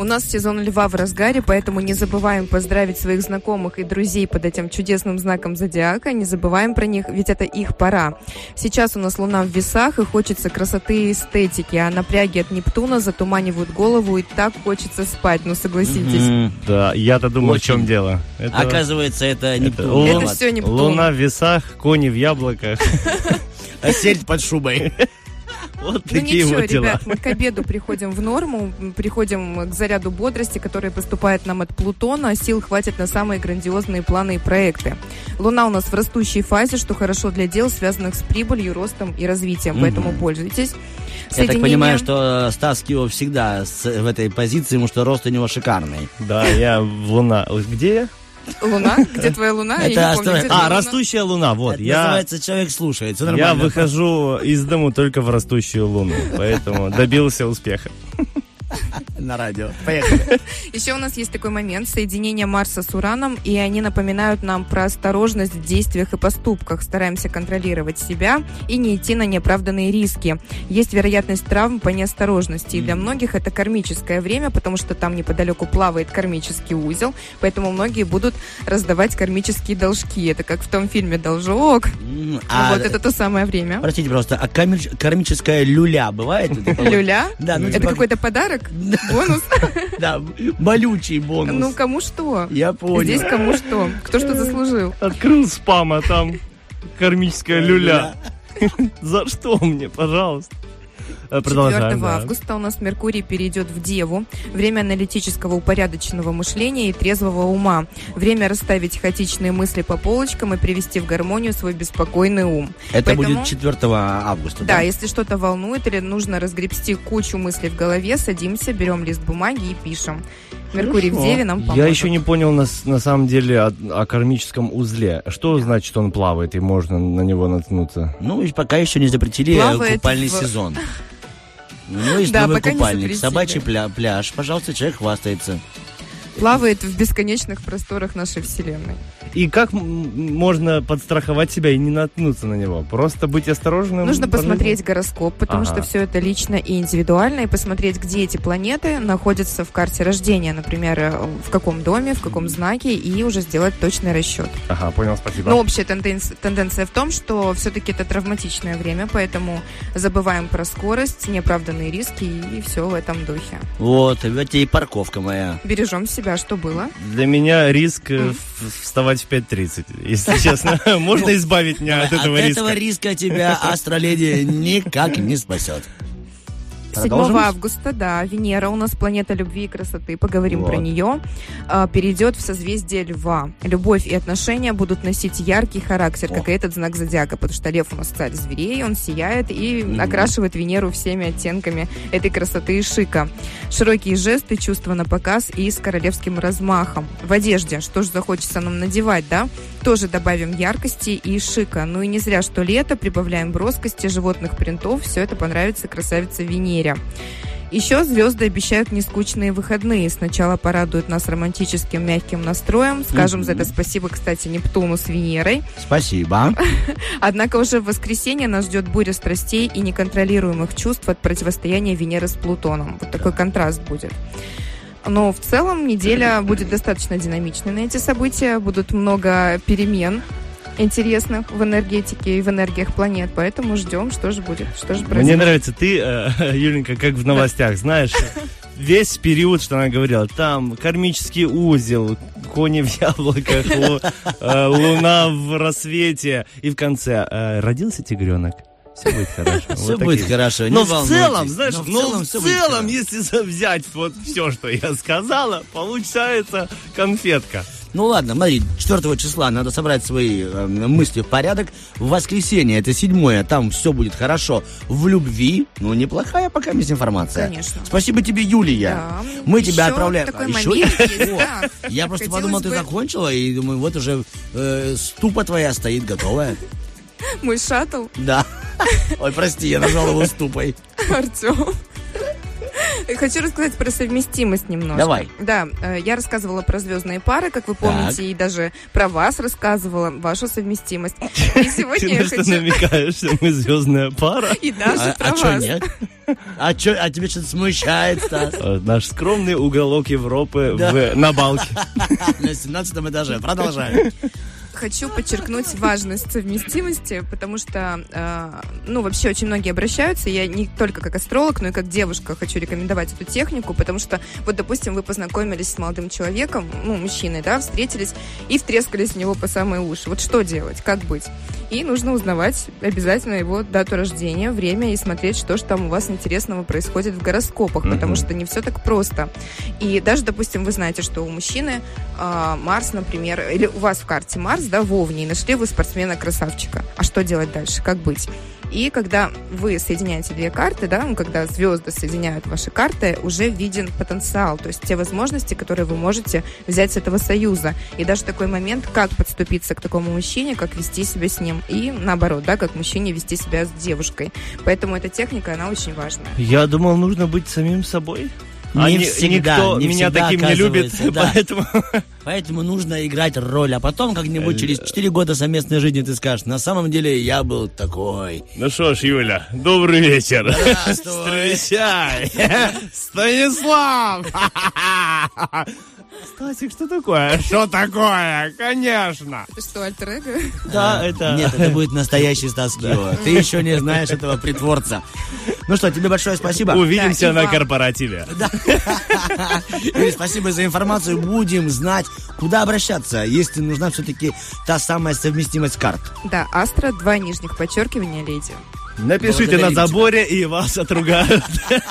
У нас сезон льва в разгаре, поэтому не забываем поздравить своих знакомых и друзей под этим чудесным знаком зодиака. Не забываем про них, ведь это их пора. Сейчас у нас луна в весах, и хочется красоты и эстетики, а напряги от Нептуна затуманивают голову, и так хочется спать, ну согласитесь. М, Да, я-то думал, Очень. в чем дело. Это- Оказывается, это Нептун. Это виноват. все Нептун. Луна в весах, кони в яблоках. А сельдь под шубой. Вот Ну такие ничего, вот дела. ребят, мы к обеду приходим в норму, приходим к заряду бодрости, который поступает нам от Плутона, сил хватит на самые грандиозные планы и проекты. Луна у нас в растущей фазе, что хорошо для дел, связанных с прибылью, ростом и развитием, Мгм. поэтому пользуйтесь. Я так Соединение- понимаю, что Стас Кио всегда в этой позиции, потому что рост у него шикарный. Да, я в луна. Где я? Луна? Где твоя луна? Я Это не помню, остро- где А, растущая луна, вот. это Я, называется человек слушает. Все я нормально. выхожу из дому только в растущую луну, поэтому добился успеха. на радио. Поехали. Еще у нас есть такой момент соединения Марса с Ураном, и они напоминают нам про осторожность в действиях и поступках. Стараемся контролировать себя и не идти на неоправданные риски. Есть вероятность травм по неосторожности, и для многих это кармическое время, потому что там неподалеку плавает кармический узел, поэтому многие будут раздавать кармические должки. Это как в том фильме «Должок». А, вот это то самое время. Простите, просто, а кармическая люля бывает? Люля? Да, ну Это типа- какой-то подарок? Бонус? Да, болючий бонус. Ну, кому что? Я понял. Здесь кому что. Кто что заслужил. Открыл спам, а там кармическая люля. За что мне, пожалуйста? Э, 4 Продолжаем. да. августа у нас Меркурий перейдет в Деву. Время аналитического упорядоченного мышления и трезвого ума. Время расставить хаотичные мысли по полочкам и привести в гармонию свой беспокойный ум. Это Поэтому- будет 4 августа, Да, да? если что-то волнует или нужно разгребсти кучу мыслей в голове, садимся, берем лист бумаги и пишем. Меркурий в Хорошо. Деве нам поможет. Я еще не понял на, на самом деле о, о кармическом узле. Что значит он плавает и можно на него наткнуться? Ну, и пока еще не запретили Плавает купальный в- сезон. У него есть Да, новый купальник, собачий пля- пляж. Пожалуйста, человек хвастается. Плавает в бесконечных просторах нашей Вселенной. И как можно подстраховать себя и не наткнуться на него? Просто быть осторожным? Нужно по посмотреть гороскоп, потому Ага. что все это лично и индивидуально, и посмотреть, где эти планеты находятся в карте рождения, например, э, в каком доме, в каком знаке, и уже сделать точный расчет. Ага, понял, спасибо. Но общая тенденция, тенденция в том, что все-таки это травматичное время, поэтому забываем про скорость, неоправданные риски и все в этом духе. Вот, вот тебе и парковка моя. Бережем себя, что было. Для меня риск э, в- вставать в 5.30, если честно. Можно избавить меня от этого От этого риска? риска тебя астроледи никак не спасет. 7 Продолжим? августа, да, Венера у нас планета любви и красоты, поговорим Вот. про нее, а, перейдет в созвездие Льва. Любовь и отношения будут носить яркий характер, как О. и этот знак зодиака, потому что Лев у нас царь зверей, он сияет и Мгм. окрашивает Венеру всеми оттенками этой красоты и шика. Широкие жесты, чувства на показ и с королевским размахом. В одежде, что же захочется нам надевать, да? Тоже добавим яркости и шика. Ну и не зря, что лето, прибавляем броскости, животных принтов, все это понравится красавице Венере. Еще звезды обещают нескучные выходные. Сначала порадуют нас романтическим мягким настроем. Скажем за это спасибо, кстати, Нептуну с Венерой. Спасибо. Однако уже в воскресенье нас ждет буря страстей и неконтролируемых чувств от противостояния Венеры с Плутоном. Вот такой контраст будет. Но в целом неделя будет достаточно динамичной на эти события. Будут много перемен. Интересных в энергетике и в энергиях планет. Поэтому ждем, что же будет, что же Мне произойдет. нравится ты, э, Юленька, как в новостях, знаешь, весь период, что она говорила, там кармический узел, кони в яблоках, лу- э, луна в рассвете, и в конце э, родился тигренок. Все будет хорошо. Все Вот будет такие. хорошо, не Но в целом, знаешь, Но в но целом в целом, если взять вот все, что я сказала, получается конфетка. Ну ладно, смотри, 4 числа надо собрать свои э, мысли в порядок. В воскресенье, это седьмое, там все будет хорошо. В любви, ну, неплохая пока есть информация. Конечно. Спасибо тебе, Юлия. Да. Мы тебя Еще отправляем. такой А, еще? есть, да. Я просто Хотелось подумал, ты закончила, и думаю, вот уже э, ступа твоя стоит готовая. Мой шаттл, Да. Ой, прости, я назвал его ступой. Артем. Хочу рассказать про совместимость немножко. Давай. Да, э, я рассказывала про звездные пары, как вы помните, Так. и даже про вас рассказывала, вашу совместимость. И сегодня Ты я на что хочу... намекаешь, что мы звездная пара? И даже А, про а что вас. нет? А, чё, а тебе что-то смущает, Стас? Э, Наш скромный уголок Европы Да. в- на Балке. На 17 этаже. Продолжаем. Хочу подчеркнуть важность совместимости, потому что, э, ну, вообще очень многие обращаются. Я не только как астролог, но и как девушка хочу рекомендовать эту технику, потому что, вот, допустим, вы познакомились с молодым человеком, ну, мужчиной, да, встретились и втрескались в него по самые уши. Вот что делать, как быть? И нужно узнавать обязательно его дату рождения, время и смотреть, что же там у вас интересного происходит в гороскопах, потому что не все так просто. И даже, допустим, вы знаете, что у мужчины а, Марс, например, или у вас в карте Марс, да, в Овне, и нашли вы спортсмена-красавчика. А что делать дальше? Как быть? И когда вы соединяете две карты, да, ну, когда звезды соединяют ваши карты, уже виден потенциал, то есть те возможности, которые вы можете взять с этого союза. И даже такой момент, как подступиться к такому мужчине, как вести себя с ним. И наоборот, да, как мужчине вести себя с девушкой. Поэтому эта техника, она очень важная. Я думал, нужно быть самим собой. Не А ни- всегда, никто не меня всегда таким не любит, да. поэтому... Поэтому нужно играть роль, а потом Э, как-нибудь через 4 года совместной жизни ты скажешь, на самом деле я был такой. Ну что ж, Юля, добрый вечер. Здравствуй. Встречай. Станислав. Стасик, что такое? Что такое? Конечно. Это что, альтер Да, это... Нет, это будет настоящий Стас Кио. Ты еще не знаешь этого притворца. Ну что, тебе большое спасибо. Увидимся Да, на корпоративе. Юрий, спасибо за информацию. Будем знать, куда обращаться, если нужна все-таки та самая совместимость карт. Да, Астра, два нижних подчеркивания, леди. Напишите на заборе, и вас отругают.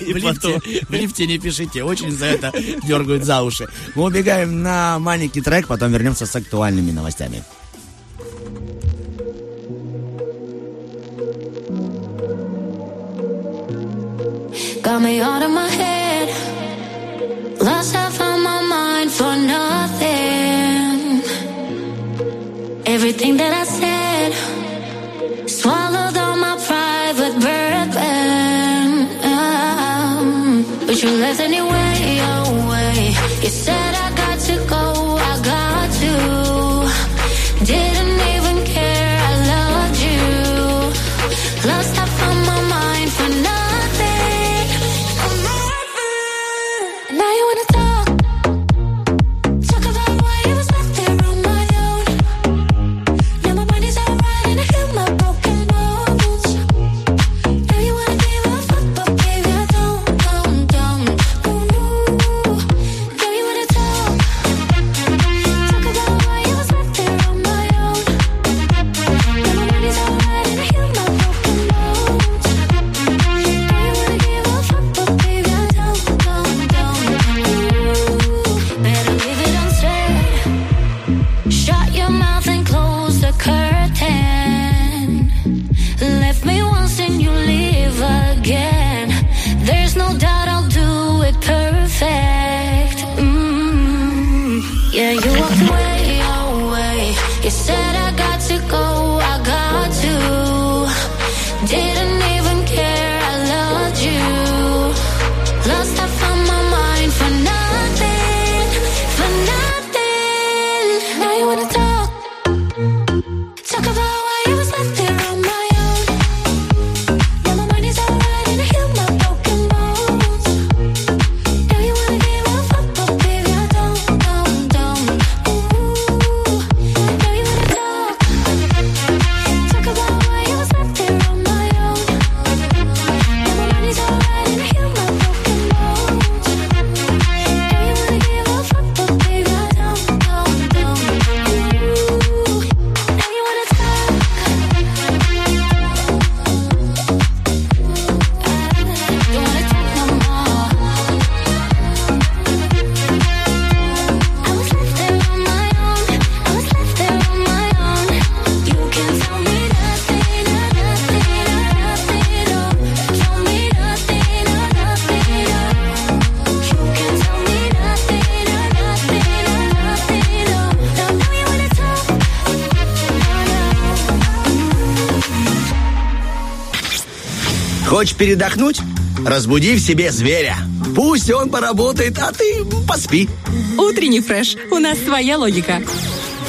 И в, потом... лифте, в лифте не пишите, очень за это дергают за уши. Мы убегаем на маленький трек, потом вернемся с актуальными новостями. Got me out of my head. Lost half of my mind for nothing. Everything that I said Um, you left anyway, oh, away. You said I leave again. There's no doubt I'll do it perfect. Mm. Yeah, you передохнуть? Разбуди в себе зверя. Пусть он поработает, а ты поспи. Утренний фреш. У нас своя логика.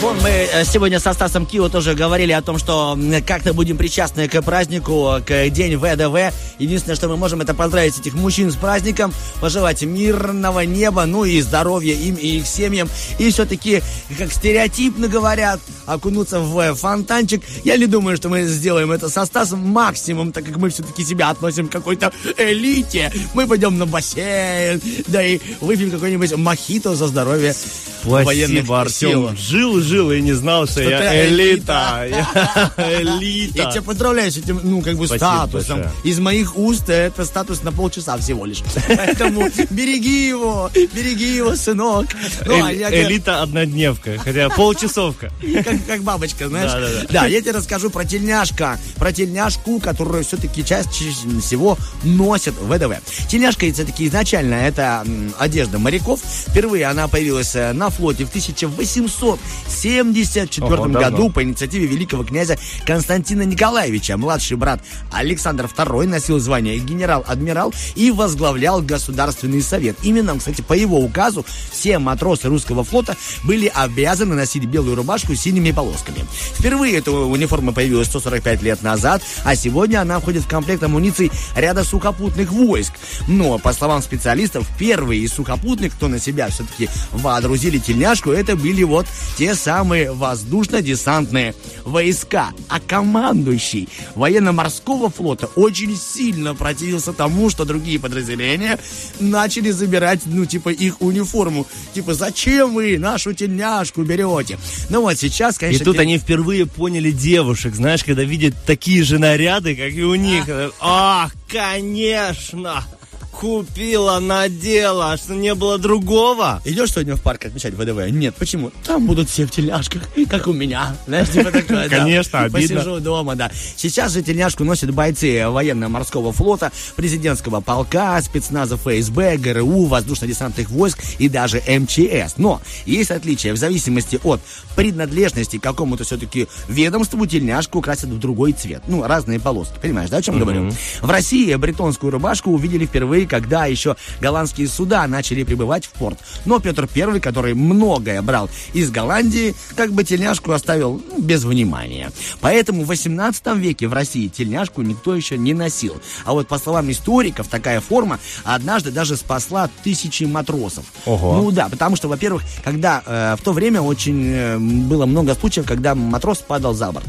Вон мы э, сегодня со Стасом Кио тоже говорили о том, что как-то будем причастны к празднику, к День ВДВ. Единственное, что мы можем, это поздравить этих мужчин с праздником, пожелать мирного неба, ну и здоровья им и их семьям. И все-таки, как стереотипно говорят, окунуться в фонтанчик. Я не думаю, что мы сделаем это со Стасом максимум, так как мы все-таки себя относим к какой-то элите. Мы пойдем на бассейн, да и выпьем какой-нибудь мохито за здоровье Спасибо. Артем. Жил, жил и не знал, что, Что я элита. Элита. Я тебя поздравляю с этим, ну, как бы, статусом. Из моих уст это статус на полчаса всего лишь. Поэтому береги его, береги его, сынок. Ну, а элита однодневка, хотя полчасовка. как, как бабочка, знаешь. Да, да, да. Да, я тебе расскажу про тельняшка. Про тельняшку, которую все-таки чаще всего носят ВДВ. Тельняшка, все-таки изначально это одежда моряков. Впервые она появилась э, на флоте в 1874 Ого, давно. году по инициативе великого князя Константина Николаевича. Младший брат Александр II носил звание генерал-адмирал и возглавлял Государственный совет. Именно, кстати, по его указу все матросы русского флота были обязаны носить белую рубашку с синими полосками. Впервые эта униформа появилась 145 лет назад, а сегодня она входит в комплект амуниции ряда сухопутных войск. Но, по словам специалистов, первые из сухопутных, кто на себя все-таки водрузили тельняшку, это были вот те самые воздушно-десантные войска. А командующий военно-морского флота очень сильно противился тому, что другие подразделения начали забирать, ну, типа, их униформу. Типа, зачем вы нашу тельняшку берете? Ну вот сейчас, И конечно... тут тель- они впервые поняли девушек, знаешь, когда видят такие же наряды, как и у них. Ах, конечно! Купила, надела, а что не было другого. Идешь сегодня в парк отмечать ВДВ? Нет, почему? Там будут все в тельняшках, как у меня. Знаешь, типа такое. Конечно, обидно. Посижу дома, да. Сейчас же тельняшку носят бойцы военно-морского флота, президентского полка, спецназа ФСБ, ГРУ, воздушно-десантных войск и даже МЧС. Но есть отличия. В зависимости от принадлежности к какому-то все-таки ведомству тельняшку красят в другой цвет. Ну, разные полоски. Понимаешь, да, о чем говорю? В России бретонскую рубашку увидели впервые, когда еще голландские суда начали прибывать в порт. Но Петр I, который многое брал из Голландии, как бы тельняшку оставил ну, без внимания. Поэтому в 18 веке в России тельняшку никто еще не носил. А вот по словам историков, такая форма однажды даже спасла тысячи матросов. Ого. Ну да, потому что, во-первых, когда э, в то время очень э, было много случаев, когда матрос падал за борт.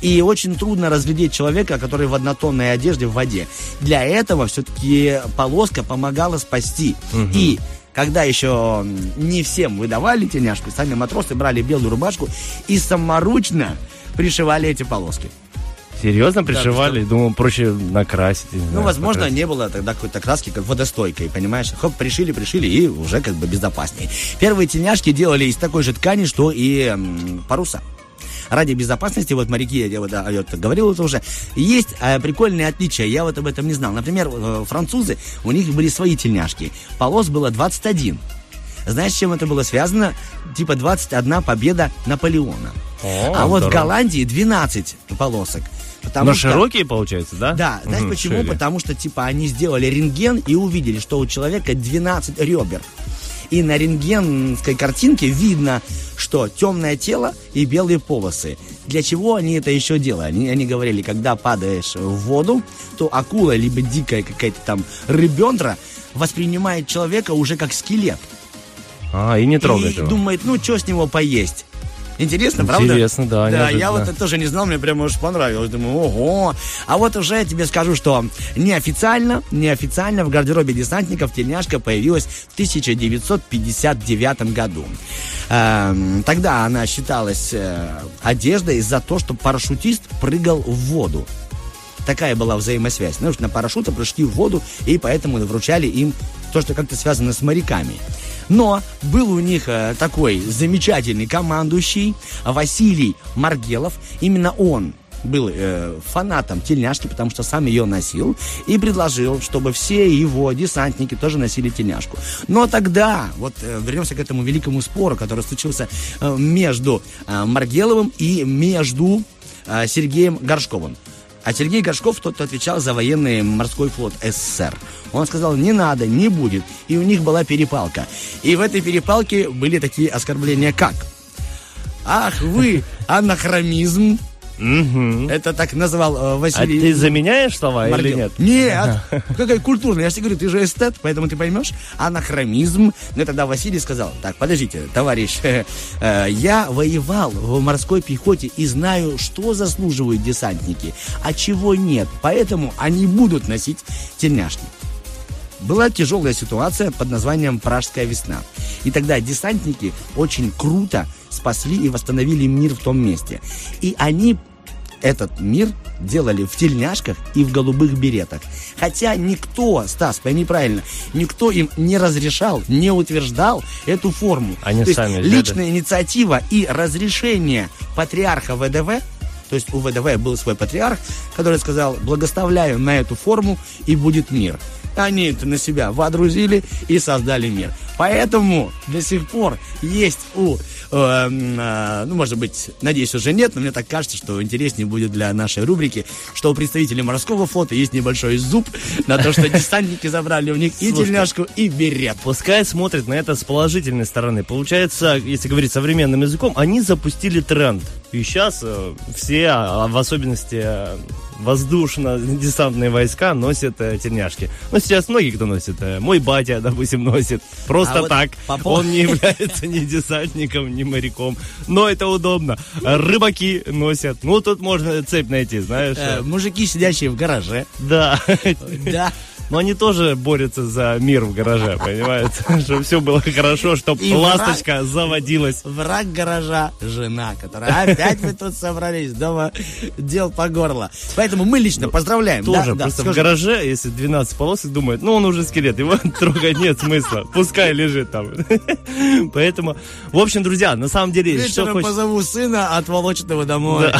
И очень трудно разглядеть человека, который в однотонной одежде в воде. Для этого все-таки полоска помогала спасти. И когда еще не всем выдавали тельняшку, сами матросы брали белую рубашку и саморучно пришивали эти полоски. Серьезно пришивали? Думал, проще накрасить. Ну, знаю, возможно, покрасить. не было тогда какой-то краски, как водостойкой, понимаешь? Хоп, пришили, пришили, и уже как бы безопаснее. Первые тельняшки делали из такой же ткани, что и м, паруса. Ради безопасности, вот моряки, я вот, я вот говорил это уже, есть э, прикольные отличия, я вот об этом не знал. Например, э, французы, у них были свои тельняшки, полос было 21. Знаешь, с чем это было связано? Типа 21 победа Наполеона. О, а вот в здорово. Голландии 12 полосок. Потому Но что- широкие, получается, да? да, знаешь Мгм, почему? шире. Потому что, типа, они сделали рентген и увидели, что у человека 12 ребер. И на рентгенской картинке видно, что темное тело и белые полосы. Для чего они это еще делали? Они, они говорили, когда падаешь в воду, то акула, либо дикая какая-то там рыбендра воспринимает человека уже как скелет. А, и не трогать и его. думает, ну, что с него поесть? Интересно, правда? Интересно, да, Да, я неожиданно. вот это тоже не знал, мне прямо уж понравилось. Думаю, ого. А вот уже я тебе скажу, что неофициально, неофициально в гардеробе десантников тельняшка появилась в 1959 году. Эм, тогда она считалась э, одеждой за то, что парашютист прыгал в воду. Такая была взаимосвязь. Ну, на парашюте прыжки в воду, и поэтому вручали им то, что как-то связано с моряками. Но был у них э, такой замечательный командующий Василий Маргелов. Именно он был э, фанатом тельняшки, потому что сам ее носил, и предложил, чтобы все его десантники тоже носили тельняшку. Но тогда, вот э, вернемся к этому великому спору, который случился э, между э, Маргеловым и между э, Сергеем Горшковым. А Сергей Горшков тот, кто отвечал за военный морской флот СССР. Он сказал, не надо, не будет. И у них была перепалка. И в этой перепалке были такие оскорбления, как Ах вы, анахромизм. Это так назвал э, А Василий. ты заменяешь слова или Мордел. нет? Нет. Какая культурная. Я же тебе говорю, ты же эстет, поэтому ты поймешь. Анахромизм. Ну, тогда Василий сказал, так, подождите, товарищ, э, я воевал в морской пехоте и знаю, что заслуживают десантники, а чего нет. Поэтому они будут носить тельняшки. Была тяжелая ситуация под названием «Пражская весна». И тогда десантники очень круто спасли и восстановили мир в том месте. И они этот мир делали в тельняшках и в голубых беретах. Хотя никто, Стас, пойми правильно, никто им не разрешал, не утверждал эту форму. Они То есть сами взяли. личная инициатива и разрешение патриарха ВДВ, то есть у ВДВ был свой патриарх, который сказал, благословляю на эту форму и будет мир. Они это на себя водрузили и создали мир. Поэтому до сих пор есть у, ну, может быть, надеюсь, уже нет, но мне так кажется, что интереснее будет для нашей рубрики, что у представителей морского флота есть небольшой зуб на то, что десантники забрали у них и тельняшку, и берет. Пускай смотрит на это с положительной стороны. Получается, если говорить современным языком, они запустили тренд. И сейчас э, все, а в особенности э, воздушно-десантные войска, носят э, тельняшки. Ну, сейчас многие кто носит. Э, мой батя, допустим, носит. Просто А вот так. по пов- Он не является ни десантником, ни моряком. Но это удобно. Рыбаки носят. Ну, тут можно цепь найти, знаешь. Э. мужики, сидящие в гараже. Да. Да. Но они тоже борются за мир в гараже, понимаете? Чтобы все было хорошо, чтобы ласточка заводилась. Враг гаража – жена, которая опять вы тут собрались дома, дел по горло. Поэтому мы лично поздравляем. Тоже просто в гараже, если 12 полосок, думает, ну он уже скелет, его трогать нет смысла, пускай лежит там. Поэтому, в общем, друзья, на самом деле, Вечером позову сына от Волочного домой.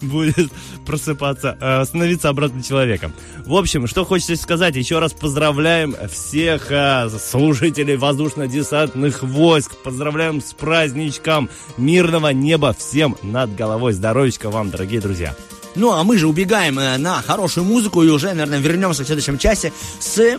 Будет просыпаться, э, становиться обратно человеком. В общем, что хочется сказать, еще раз поздравляем всех э, служителей воздушно-десантных войск, поздравляем с праздничком мирного неба всем над головой. Здоровечка вам, дорогие друзья. Ну, а мы же убегаем э, на хорошую музыку и уже, наверное, вернемся в следующем часе с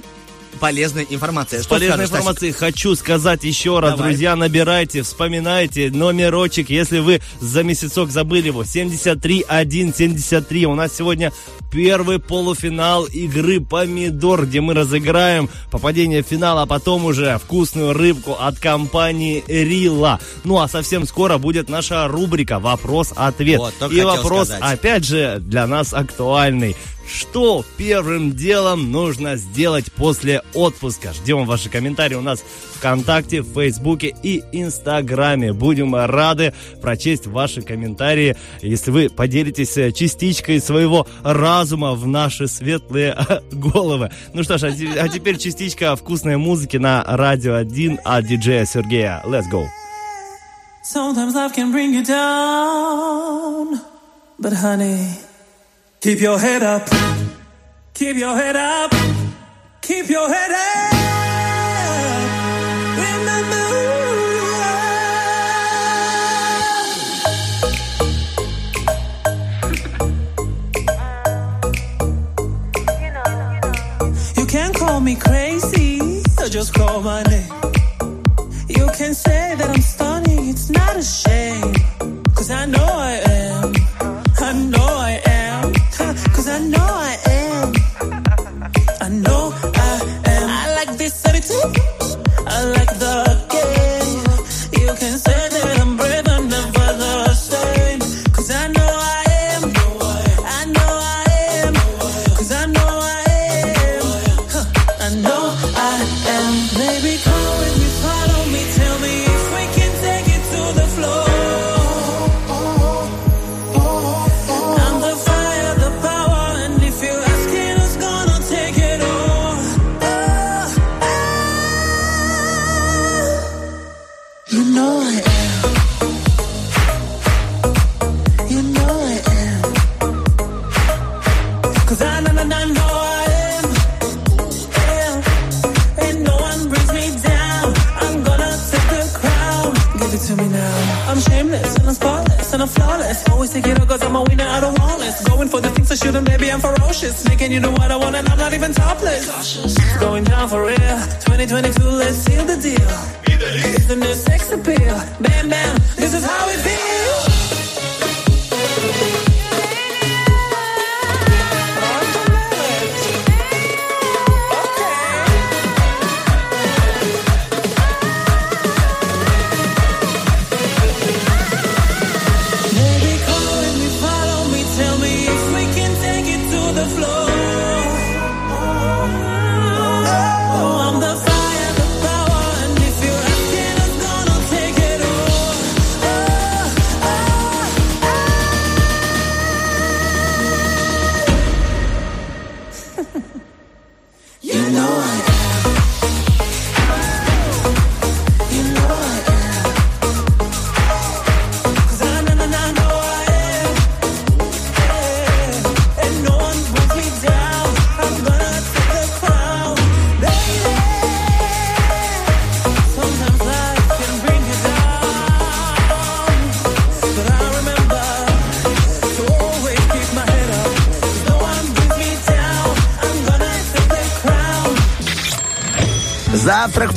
полезной информацией. Что полезной скажешь, хочу сказать еще раз, Давай. друзья, набирайте, вспоминайте номерочек, если вы за месяцок забыли его, 73173. У нас сегодня первый полуфинал игры «Помидор», где мы разыграем попадение в финал, а потом уже вкусную рыбку от компании «Рила». Ну, а совсем скоро будет наша рубрика «Вопрос-ответ». Вот, И вопрос, сказать. опять же, для нас актуальный. Что первым делом нужно сделать после отпуска? Ждем ваши комментарии у нас ВКонтакте, в Фейсбуке и Инстаграме. Будем рады прочесть ваши комментарии, если вы поделитесь э, частичкой своего разума в наши светлые головы. Ну что ж, а а теперь частичка вкусной музыки на Радио 1 от диджея Сергея. Let's go. Sometimes life can bring you down. But honey, keep your head up. Keep your head up. Keep your head up. Remember who you. You can call me crazy or just call my name. You can say that I'm stunning, it's not a shame. Cause I know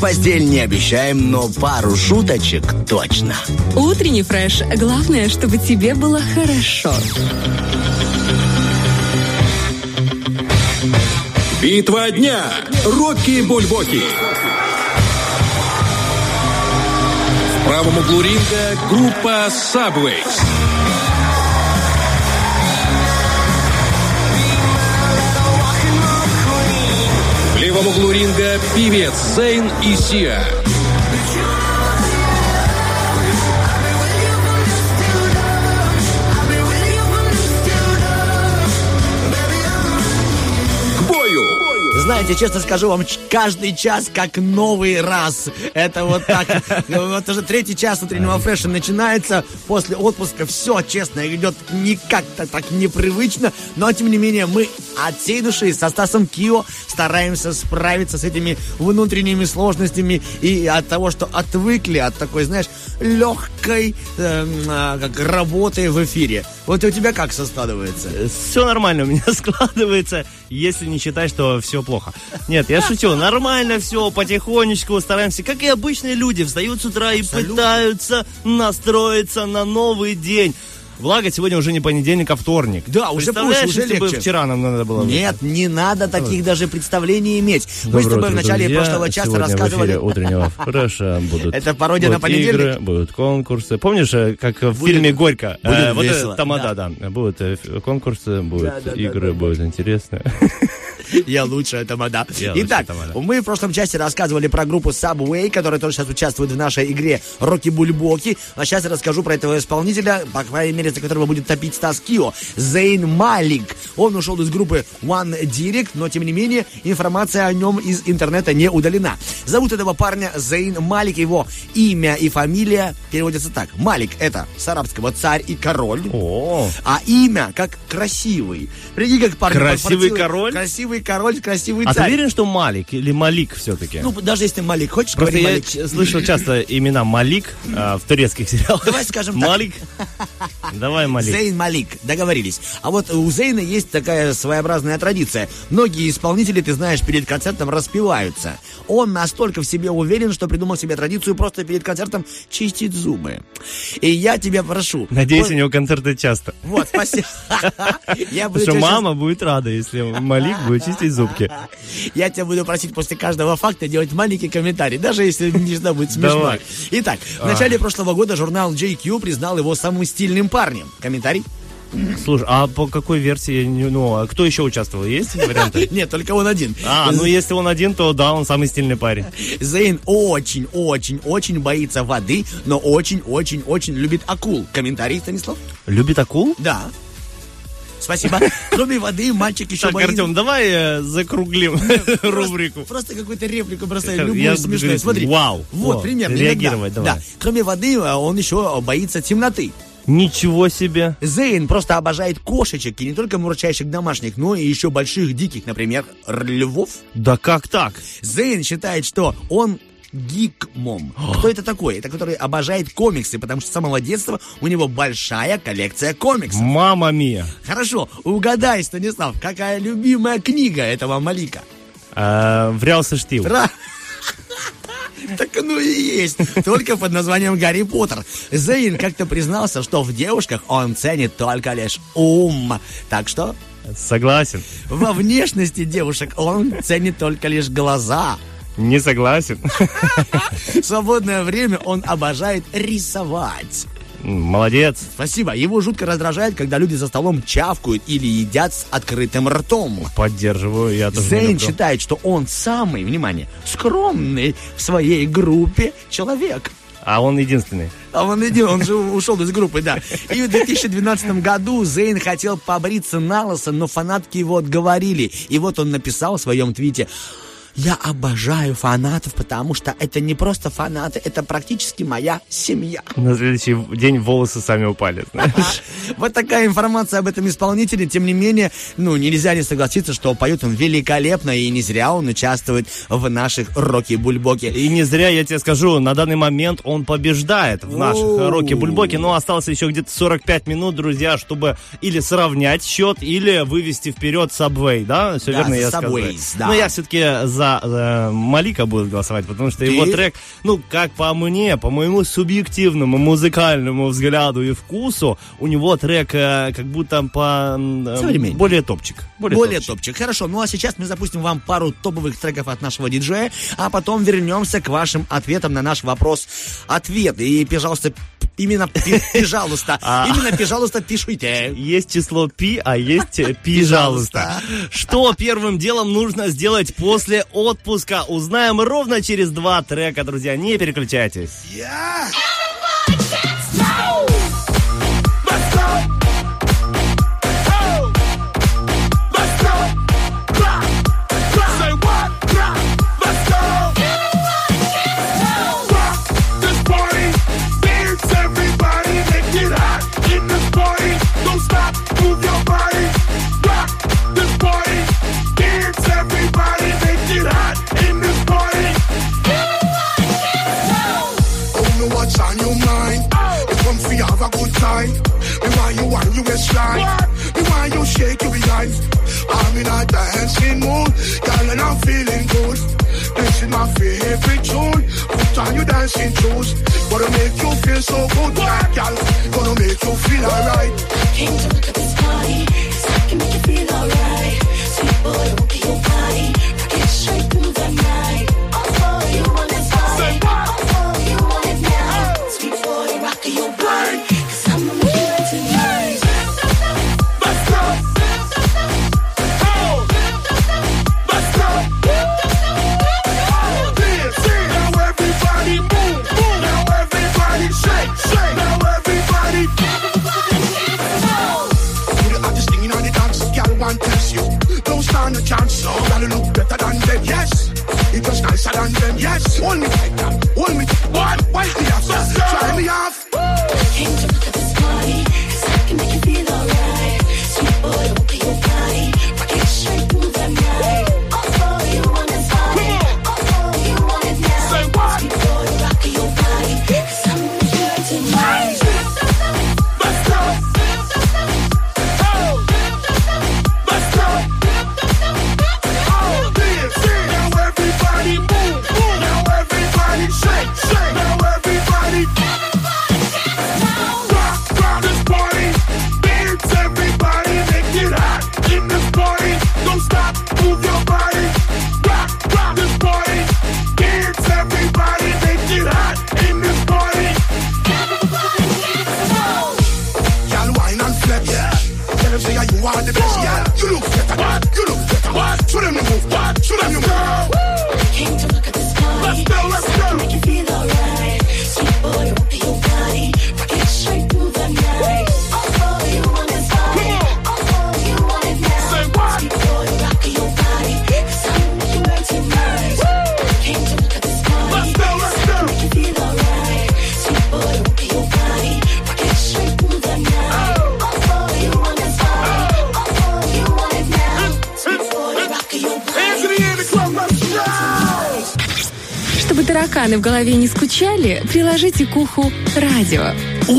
постель не обещаем, но пару шуточек точно. Утренний фреш. Главное, чтобы тебе было хорошо. Битва дня. Рокки Бульбоки. В правом углу ринга группа Subways. Левом углу ринга певец Зейн и Сиа. Знаете, честно скажу вам, каждый час как новый раз. Это вот так. Вот уже третий час утреннего фреша начинается после отпуска. Все, честно, идет не как-то так непривычно. Но, тем не менее, мы от всей души со Стасом Кио стараемся справиться с этими внутренними сложностями и от того, что отвыкли от такой, знаешь, легкой эм, а, как работы в эфире. Вот у тебя как все складывается? Все нормально у меня складывается, если не считать, что все плохо. Нет, я шучу, нормально все, потихонечку стараемся, как и обычные люди, встают с утра и пытаются настроиться на новый день. Благо, сегодня уже не понедельник, а вторник. Да, уже проще, уже если бы легче. вчера нам надо было... Нет, не надо таких даже представлений иметь. Мы с тобой в начале друзья. прошлого часа Сегодня в рассказывали... эфире утреннего фреша будут Это пародия на понедельник? игры, будут конкурсы. Помнишь, э, как в Будет- фильме «Горько»? будет Э, вот весело, тамада, да. Будут э, конкурсы, будут Да, да, да, игры, да, будут интересные. Я лучше это мода. Я лучше Итак, это мода. мы в прошлом части рассказывали про группу Subway, которая тоже сейчас участвует в нашей игре Рокки Бульбоки. А сейчас я расскажу про этого исполнителя, по крайней мере, за которого будет топить Стас Кио. Зейн Малик. Он ушел из группы One Direct, но тем не менее информация о нем из интернета не удалена. Зовут этого парня Зейн Малик. Его имя и фамилия переводятся так. Малик это с арабского царь и король. О, А имя как красивый. Прикинь, как парень Красивый король? Красивый король, красивый а ты царь. уверен, что Малик или Малик все-таки? Ну, даже если Малик, хочешь Просто я Малик? слышал часто имена Малик а, в турецких сериалах. Давай скажем так. Малик. Давай, Малик. Зейн Малик, договорились. А вот у Зейна есть такая своеобразная традиция. Многие исполнители, ты знаешь, перед концертом распеваются. Он настолько в себе уверен, что придумал себе традицию просто перед концертом чистить зубы. И я тебя прошу. Надеюсь, вот, у него концерты часто. Вот, спасибо. Что мама будет рада, если Малик будет чистить зубки. Я тебя буду просить после каждого факта делать маленький комментарий, даже если не всегда будет смешно. Итак, в начале прошлого года журнал JQ признал его самым стильным парнем. Комментарий? Слушай, а по какой версии, ну, а кто еще участвовал? Есть варианты? Нет, только он один. А, ну если он один, то да, он самый стильный парень. Зейн очень, очень, очень боится воды, но очень, очень, очень любит акул. Комментарий, Станислав? Любит акул? Да. Спасибо. Кроме воды, мальчик еще Так, боится... Артем, давай э, закруглим рубрику. Просто какую-то реплику бросай, Я любую буду смешную. Смотри. вау, Вот, о, примерно. реагировать иногда. давай. Да. Кроме воды, а, он еще боится темноты. Ничего себе. Зейн просто обожает кошечек, и не только мурчащих домашних, но и еще больших диких, например, львов. Да как так? Зейн считает, что он Гикмом. Кто это такой? Это который обожает комиксы, потому что с самого детства у него большая коллекция комиксов. Мама мия. Хорошо, угадай, Станислав, какая любимая книга этого Малика? Э, Врялся штил. Так ну и есть. Только под названием Гарри Поттер. Зейн как-то признался, что в девушках он ценит только лишь ум. Так что Согласен. во внешности девушек он ценит только лишь глаза. Не согласен. В свободное время он обожает рисовать. Молодец. Спасибо. Его жутко раздражает, когда люди за столом чавкают или едят с открытым ртом. Поддерживаю, я тоже Зейн считает, что он самый, внимание, скромный в своей группе человек. А он единственный. А он иди, он же ушел из группы, да. И в 2012 году Зейн хотел побриться на лысо, но фанатки его отговорили. И вот он написал в своем твите. Я обожаю фанатов, потому что это не просто фанаты, это практически моя семья. На следующий день волосы сами упали. знаешь. Вот такая информация об этом исполнителе. Тем не менее, ну, нельзя не согласиться, что поет он великолепно, и не зря он участвует в наших роки-бульбоке. И не зря я тебе скажу, на данный момент он побеждает в наших Оу. роке-бульбоке, но осталось еще где-то 45 минут, друзья, чтобы или сравнять счет, или вывести вперед Subway, да? Все верно я сказал. да. Но я все-таки за э, Малика буду голосовать, потому что его трек, ну, как по мне, по моему субъективному музыкальному взгляду и вкусу, у него трек э, как будто по... э. Более топчик. Более, Более топчик. топчик. Хорошо, ну а сейчас мы запустим вам пару топовых треков от нашего диджея, а потом вернемся к вашим ответам на наш вопрос-ответ. И, пожалуйста, именно, пожалуйста, А. именно, пожалуйста, пишите. Есть число пи, а есть э, пожалуйста. Что первым делом нужно сделать после отпуска? Узнаем ровно через два трека, друзья. Не переключайтесь. Time. Me want you want you waistline. Me want you shake your behind. I'm in a dancing mood, girl, and I'm feeling good. This is my favorite tune. Put on your dancing shoes. Gonna make you feel so good, girl. Gonna make you feel alright. Came to look at this party, 'cause I can make you feel alright. Sweet boy, look at your body, rock it straight through the night. Stand a chance, no. Gotta look better than them, yes. You just nicer than them, yes. Hold me tight. Hold me. What? Wipe me off, try me off. Came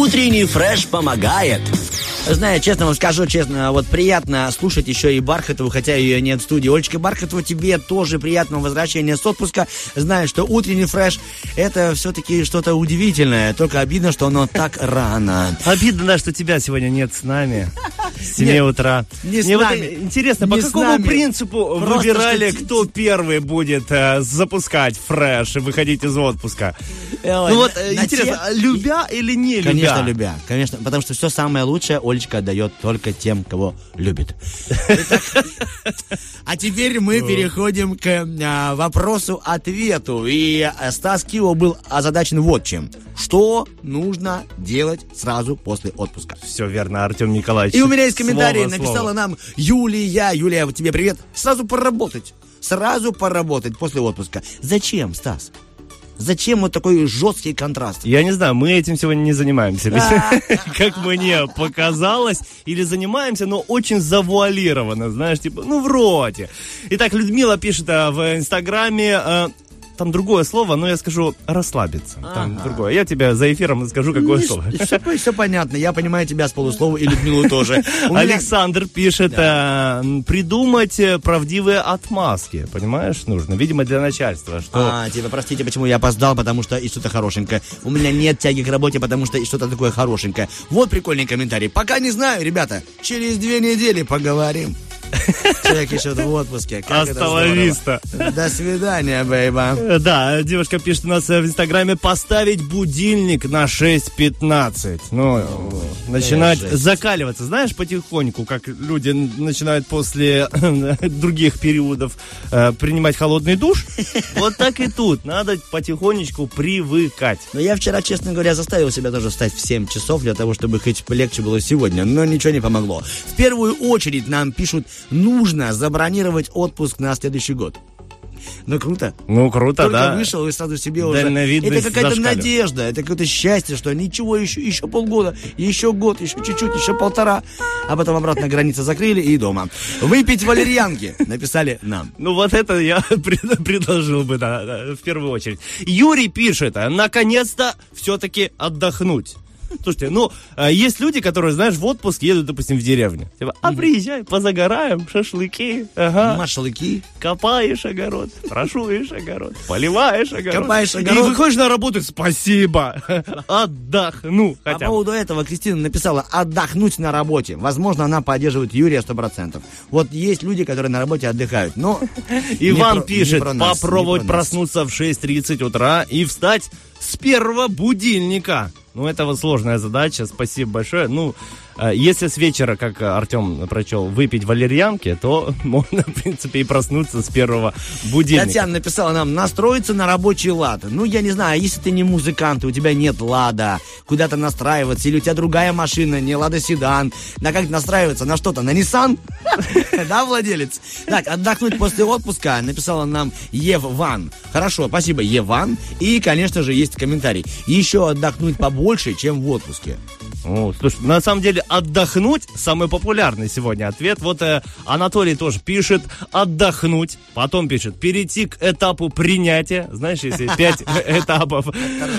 Утренний фреш помогает. Знаю, честно вам скажу, честно, вот приятно слушать еще и Бархатову, хотя ее нет в студии. Олечка Бархатова, тебе тоже приятного возвращения с отпуска. Знаю, что утренний фреш это все-таки что-то удивительное, только обидно, что оно так рано. Обидно, да, что тебя сегодня нет с нами. С 7 Нет, утра. не Мне вот интересно, по Не с какому принципу Просто выбирали, что- кто первый будет э, запускать фреш и выходить из отпуска? Ой, ну вот, на- э, на интересно, те- любя или не любя? Конечно, любя. Конечно, потому что все самое лучшее Олечка отдает только тем, кого любит. А теперь мы переходим к а, вопросу-ответу. И а, Стас Кио был озадачен вот чем. Что нужно делать сразу после отпуска? Все верно, Артем Николаевич. И у меня есть комментарий. Слово, Написала слово. нам Юлия. Юлия, тебе привет. Сразу поработать. Сразу поработать после отпуска. Зачем, Стас? Зачем вот такой жесткий контраст? Я не знаю, мы этим сегодня не занимаемся. А. Как мне показалось. Или занимаемся, но очень завуалированно. Знаешь, типа, ну вроде. Итак, Людмила пишет а, в Инстаграме... там другое слово, но я скажу расслабиться. Там Ага. другое. Я тебе за эфиром скажу, какое слово. Все, понятно. Я понимаю тебя с полуслова и Людмилу тоже. Меня- Александр пишет, э, придумать э, правдивые отмазки, понимаешь, нужно, видимо, для начальства, что... А, типа, простите, почему я опоздал, потому что и что-то хорошенькое. У меня нет тяги к работе, потому что и что-то такое хорошенькое. Вот прикольный комментарий. Пока не знаю, ребята. Через две недели поговорим. Человек еще в отпуске. Vista. До свидания, бейба. Э, Да, девушка пишет у нас э, в Инстаграме поставить будильник на 6.15. Ну, э, начинать закаливаться. Знаешь, потихоньку, как люди начинают после других периодов э, принимать холодный душ. Вот так и тут. Надо потихонечку привыкать. Но я вчера, честно говоря, заставил себя тоже встать в 7 часов для того, чтобы хоть полегче было сегодня, но ничего не помогло. В первую очередь нам пишут, нужно забронировать отпуск на следующий год. Ну, круто. Ну, круто, Только да. вышел и сразу себе уже... Это какая-то надежда, это какое-то счастье, что ничего, еще, еще полгода, еще год, еще чуть-чуть, еще полтора. А потом обратно границы закрыли и дома. Выпить валерьянки, написали нам. Ну вот это я пред- предложил бы, да, да, в первую очередь. Юрий пишет, а, наконец-то все-таки отдохнуть. Слушайте, ну, а, есть люди, которые, знаешь, в отпуск едут, допустим, в деревню. Типа, а приезжай, позагораем, шашлыки, ага. Машлыки. Копаешь огород, прошуешь огород, поливаешь огород. Копаешь И огород. выходишь на работу, спасибо, отдохну По хотя бы. поводу этого Кристина написала «отдохнуть на работе». Возможно, она поддерживает Юрия 100%. Вот есть люди, которые на работе отдыхают, но... Иван пишет, попробовать проснуться в 6.30 утра и встать с первого будильника. Ну, это вот сложная задача, спасибо большое. Ну, если с вечера, как Артем прочел, выпить валерьянки, то можно, в принципе, и проснуться с первого будильника. Татьяна написала нам настроиться на рабочий лад. Ну, я не знаю, если ты не музыкант, и у тебя нет лада, куда-то настраиваться, или у тебя другая машина, не лада седан, на как настраиваться, на что-то, на Nissan? Да, владелец? Так, отдохнуть после отпуска написала нам Еван. Хорошо, спасибо, Еван. И, конечно же, есть комментарий. Еще отдохнуть побольше, чем в отпуске. О, слушай, на самом деле отдохнуть самый популярный сегодня ответ. Вот э, Анатолий тоже пишет отдохнуть, потом пишет перейти к этапу принятия. Знаешь, если пять этапов.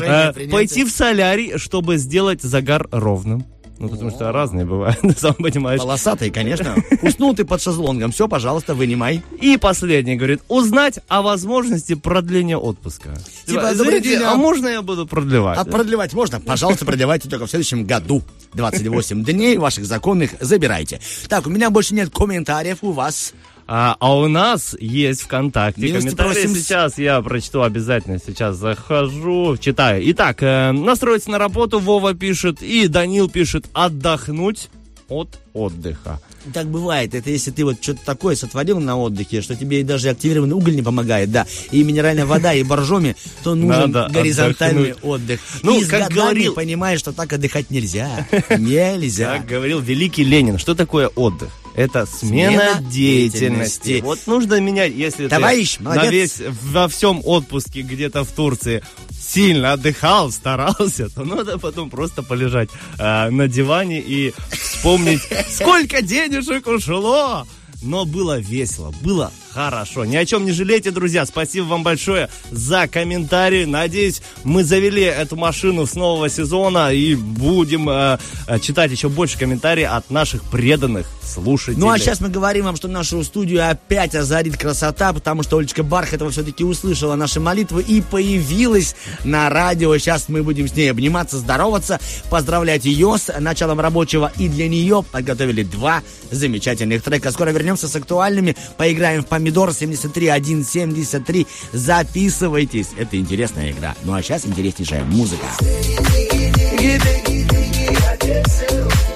Э. Пойти в солярий, чтобы сделать загар ровным. Ну, потому что разные бывают, сам понимаешь. Полосатый, конечно. Уснул ты под шезлонгом. Все, пожалуйста, вынимай. И последний говорит, узнать о возможности продления отпуска. Типа, Извините, день, а а- можно я буду продлевать? А продлевать можно? Пожалуйста, продлевайте только в следующем году. 28 дней ваших законных забирайте. Так, у меня больше нет комментариев у вас. А, а у нас есть ВКонтакте Милости комментарии. просим. Сейчас я прочту обязательно. Сейчас захожу, читаю. Итак, э, настроиться на работу Вова пишет и Данил пишет отдохнуть от отдыха. Так бывает. Это если ты вот что-то такое сотворил на отдыхе, что тебе даже активированный уголь не помогает, да, и минеральная вода, и боржоми, то нужен Надо горизонтальный отдохнуть. отдых. Ну, и как говорил- понимаешь, что так отдыхать нельзя. Нельзя. Как говорил великий Ленин, что такое отдых? Это смена, Смена деятельности. деятельности. Вот нужно менять, если Товарищ, ты молодец. на весь, во всем отпуске где-то в Турции сильно отдыхал, старался, то надо потом просто полежать э, на диване и вспомнить, сколько денежек ушло но было весело, было хорошо. Ни о чем не жалейте, друзья. Спасибо вам большое за комментарии. Надеюсь, мы завели эту машину с нового сезона и будем э, э, читать еще больше комментариев от наших преданных слушателей. Ну а сейчас мы говорим вам, что нашу студию опять озарит красота, потому что Олечка Бархатова все-таки услышала наши молитвы и появилась на радио. Сейчас мы будем с ней обниматься, здороваться, поздравлять ее с началом рабочего. И для нее подготовили два замечательных трека. Скоро вернемся с актуальными, поиграем в помидор 73173. Записывайтесь, это интересная игра. Ну а сейчас интереснейшая музыка. I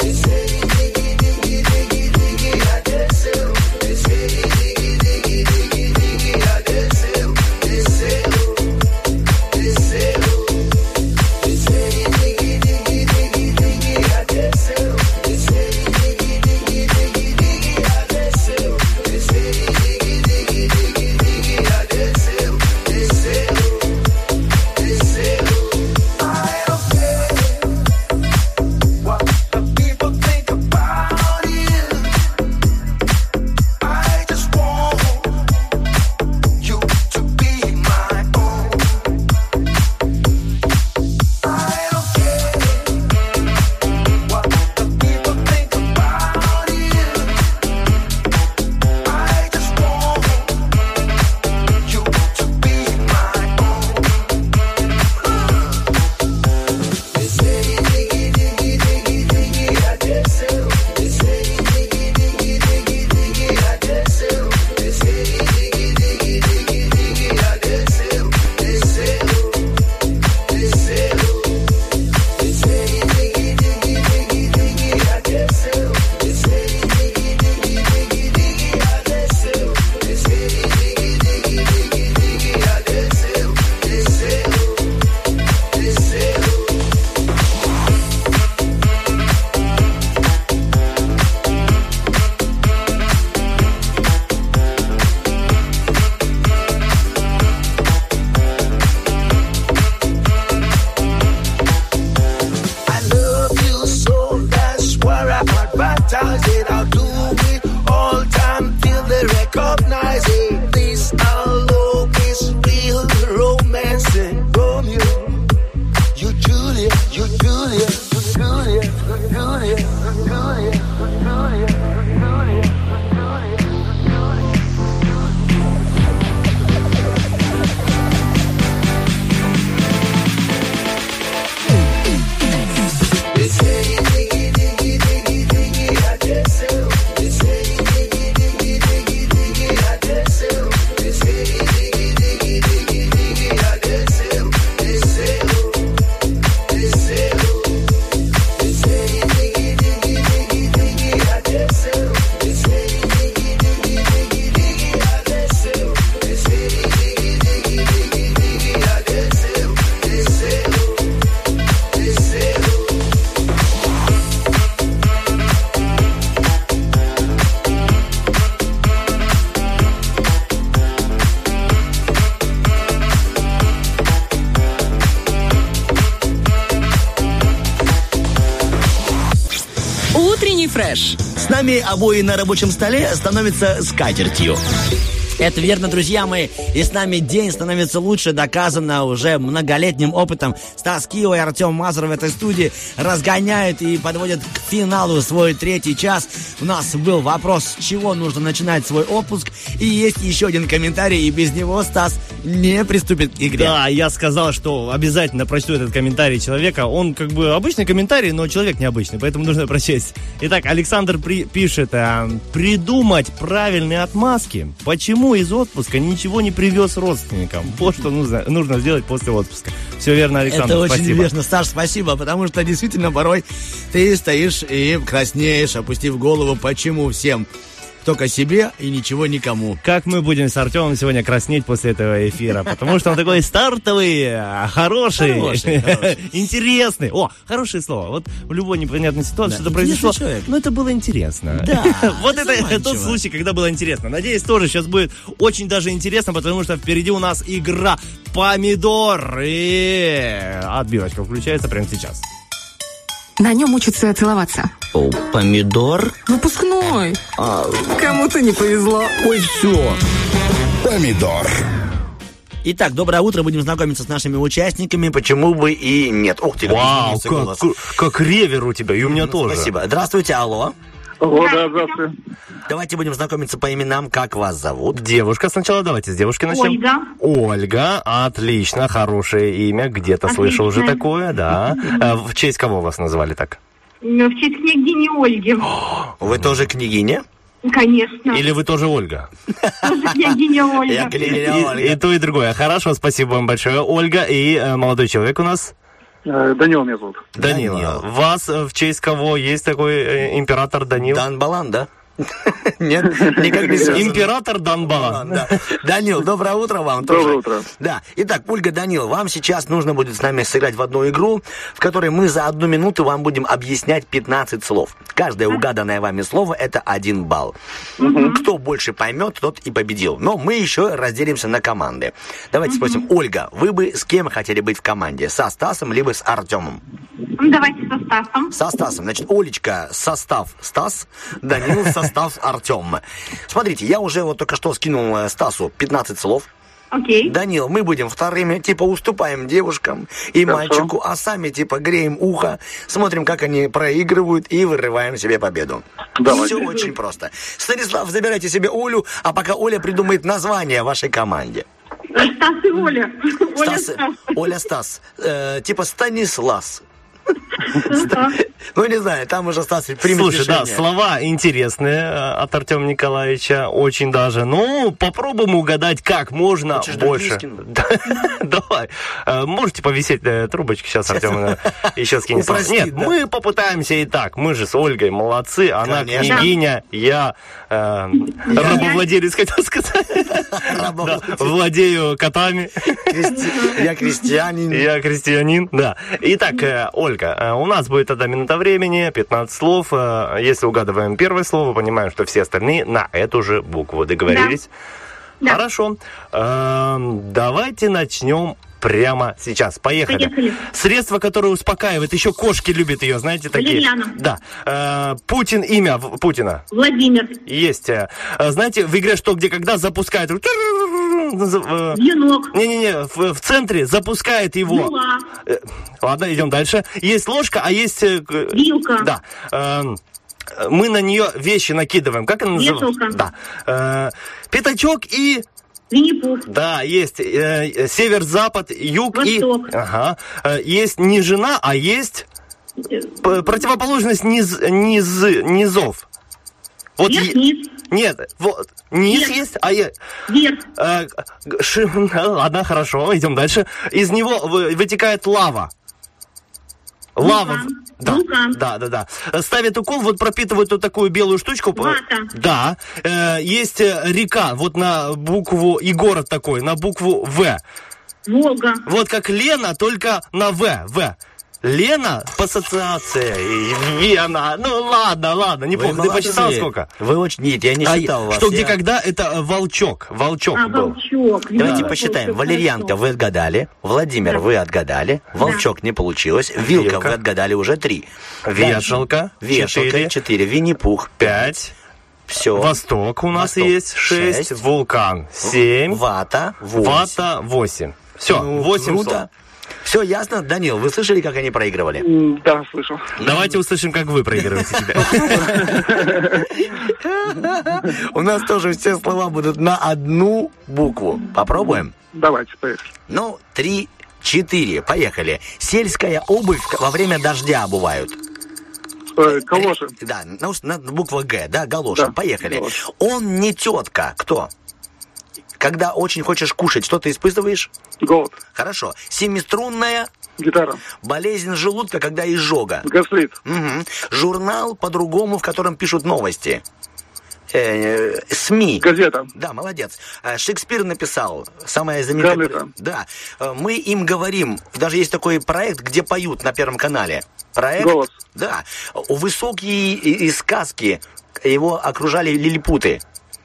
С нами обои на рабочем столе становятся скатертью. Это верно, друзья мои. И с нами день становится лучше, доказано уже многолетним опытом. Стас Кио и Артем Мазур в этой студии разгоняют и подводят к финалу свой третий час. У нас был вопрос, с чего нужно начинать свой отпуск. И есть еще один комментарий, и без него Стас не приступит к игре. Да, я сказал, что обязательно прочту этот комментарий человека. Он как бы обычный комментарий, но человек необычный, поэтому нужно прочесть. Итак, Александр при- пишет, а, придумать правильные отмазки. Почему из отпуска ничего не привез родственникам? Вот что нужно, нужно сделать после отпуска. Все верно, Александр, Это очень спасибо. верно, Саш, спасибо, потому что действительно порой ты стоишь и краснеешь, опустив голову, почему всем только себе и ничего никому. Как мы будем с Артемом сегодня краснеть после этого эфира? Потому что он такой стартовый, хороший, Хороший, хороший. интересный. О, хорошее слово. Вот в любой непонятной ситуации Да, что-то произошло. человек. Но это было интересно. Да, Вот это тот случай, когда было интересно. Надеюсь, тоже сейчас будет очень даже интересно, потому что впереди у нас игра помидор. И отбивочка включается прямо сейчас. На нем учатся целоваться. О, помидор? Выпускной. А, Кому-то не повезло. ой, все. Помидор. Итак, доброе утро. Будем знакомиться с нашими участниками. Почему бы и нет? Ух ты, Вау, как, как ревер у тебя, и у меня тоже. Спасибо. Здравствуйте, алло. О, да, здравствуйте. Давайте будем знакомиться по именам. Как вас зовут? Девушка сначала, давайте с девушки начнем. Ольга. Ольга, отлично, хорошее имя, где-то слышал уже такое, да. А В честь кого вас назвали так? Ну, В честь княгини Ольги. Вы тоже княгиня? Конечно. Или вы тоже Ольга? Тоже княгиня Ольга. Я княгиня И, Ольга. и то, и другое. Хорошо, спасибо вам большое, Ольга. И э, молодой человек у нас? Э, Данил меня зовут. Данила. Данил. Вас э, в честь кого есть такой э, император Данил? Дан Балан, да? Нет, никак не связано. Император Данбала. Да. Данил, доброе утро вам тоже. Доброе утро. Да. Итак, Ольга, Данил, вам сейчас нужно будет с нами сыграть в одну игру, в которой мы за одну минуту вам будем объяснять 15 слов. Каждое угаданное вами слово – это один балл. Кто больше поймет, тот и победил. Но мы еще разделимся на команды. Давайте спросим, Ольга, вы бы с кем хотели быть в команде? Со Стасом либо с Артемом? Ну, Давайте со Стасом. Со Стасом. Значит, Олечка состав Стас, Данил состав Артем. Смотрите, я уже вот только что скинул э, Стасу 15 слов. Окей. Данил, мы будем вторыми, типа, уступаем девушкам и Хорошо. мальчику, а сами, типа, греем ухо, смотрим, как они проигрывают и вырываем себе победу. Давайте. Все очень просто. Станислав, забирайте себе Олю, а пока Оля придумает название вашей команде. Стас и Оля. Оля Стас, Стас. Оля Стас. Э, типа Станислас. Ну, не знаю, там уже Стас примет Слушай, да, слова интересные э, от Артема Николаевича, очень даже. Ну, попробуем угадать, как можно больше. Давай. Э, Можете повисеть э, трубочки сейчас, Артем, еще скинет. Нет, мы попытаемся и так. Мы же с Ольгой молодцы. Она княгиня, я рабовладелец, хотел сказать. Владею котами. Я крестьянин. Я крестьянин, да. Итак, э, Ольга, у нас будет тогда минута времени, 15 слов. Э, Если угадываем первое слово, понимаем, что все остальные на эту же букву. Договорились? Да. Хорошо. Эм, Давайте начнем прямо сейчас. Поехали. Поехали. Средство, которое успокаивает. Еще кошки любят ее, знаете, такие. Валерьяна. Да. Э, Путин, имя Путина. Владимир. Есть. Знаете, в игре «Что, где, когда» запускает... э, Юнок. не-не-не, в, в центре запускает его. Юла. Э, Ладно, идем дальше. Есть ложка, а есть... э, Вилка. Да. Эм, Мы на нее вещи накидываем. Как она называется? Да. Э, Пятачок и... Винни-Пух. Да, есть э, э, север-запад, юг Восток. и... Ага. Э, Есть не жена, а есть противоположность низ, низ, низов. Вот Вверх, е- вниз. Нет, вот низ Вверх. есть, а я... Вверх. Э, ши- Ладно, хорошо, идем дальше. Из него вы- вытекает лава. Лава. Вулкан. Да, Вулкан. да, да, да. Ставят укол, вот пропитывают вот такую белую штучку. Вата. Да. Э, Есть э, река, вот на букву, и город такой, на букву В. Волга. Вот как Лена, только на В. В. Лена по ассоциации. Вена. Ну ладно, ладно, Вы неплохо. Ты почитал сколько? Вы очень... Нет, я не А, считал вас. Что где Я- когда это э, волчок. Волчок А, был. волчок. Давайте Да. посчитаем. Валерьянка вы отгадали. Владимир вы отгадали. Волчок не получилось. Вилка Вилка. вы отгадали уже три. Вешалка. Вешалка Четыре. четыре. Винни-Пух. Пять. Все. Восток у нас Восток. есть. Шесть. Шесть. Вулкан. Семь. Вата. Восемь. Вата. Восемь. Все, Ну, восемь слов. Круто. Все ясно? Данил, вы слышали, как они проигрывали? Да, слышал. Давайте услышим, как вы проигрываете себя. У нас тоже все слова будут на одну букву. Попробуем? Давайте, поехали. Ну, три, четыре. Поехали. Сельская обувь во время дождя обувают. Э, Калоши. Да, ну, на буква Г, да, галоши. Поехали. Он не тетка. Кто? Когда очень хочешь кушать, что ты испытываешь? Голод. Хорошо. Семиструнная Гитара. болезнь желудка, когда изжога. Гастрит. Мгм. Журнал по-другому, в котором пишут новости. Э, СМИ. Газета. Да, молодец. Э, Шекспир написал самое знаменитое... Да. Э, Мы им говорим. Даже есть такой проект, где поют на Первом канале. Проект... Голос. Да. Высокие и- и сказки. Его окружали лилипуты.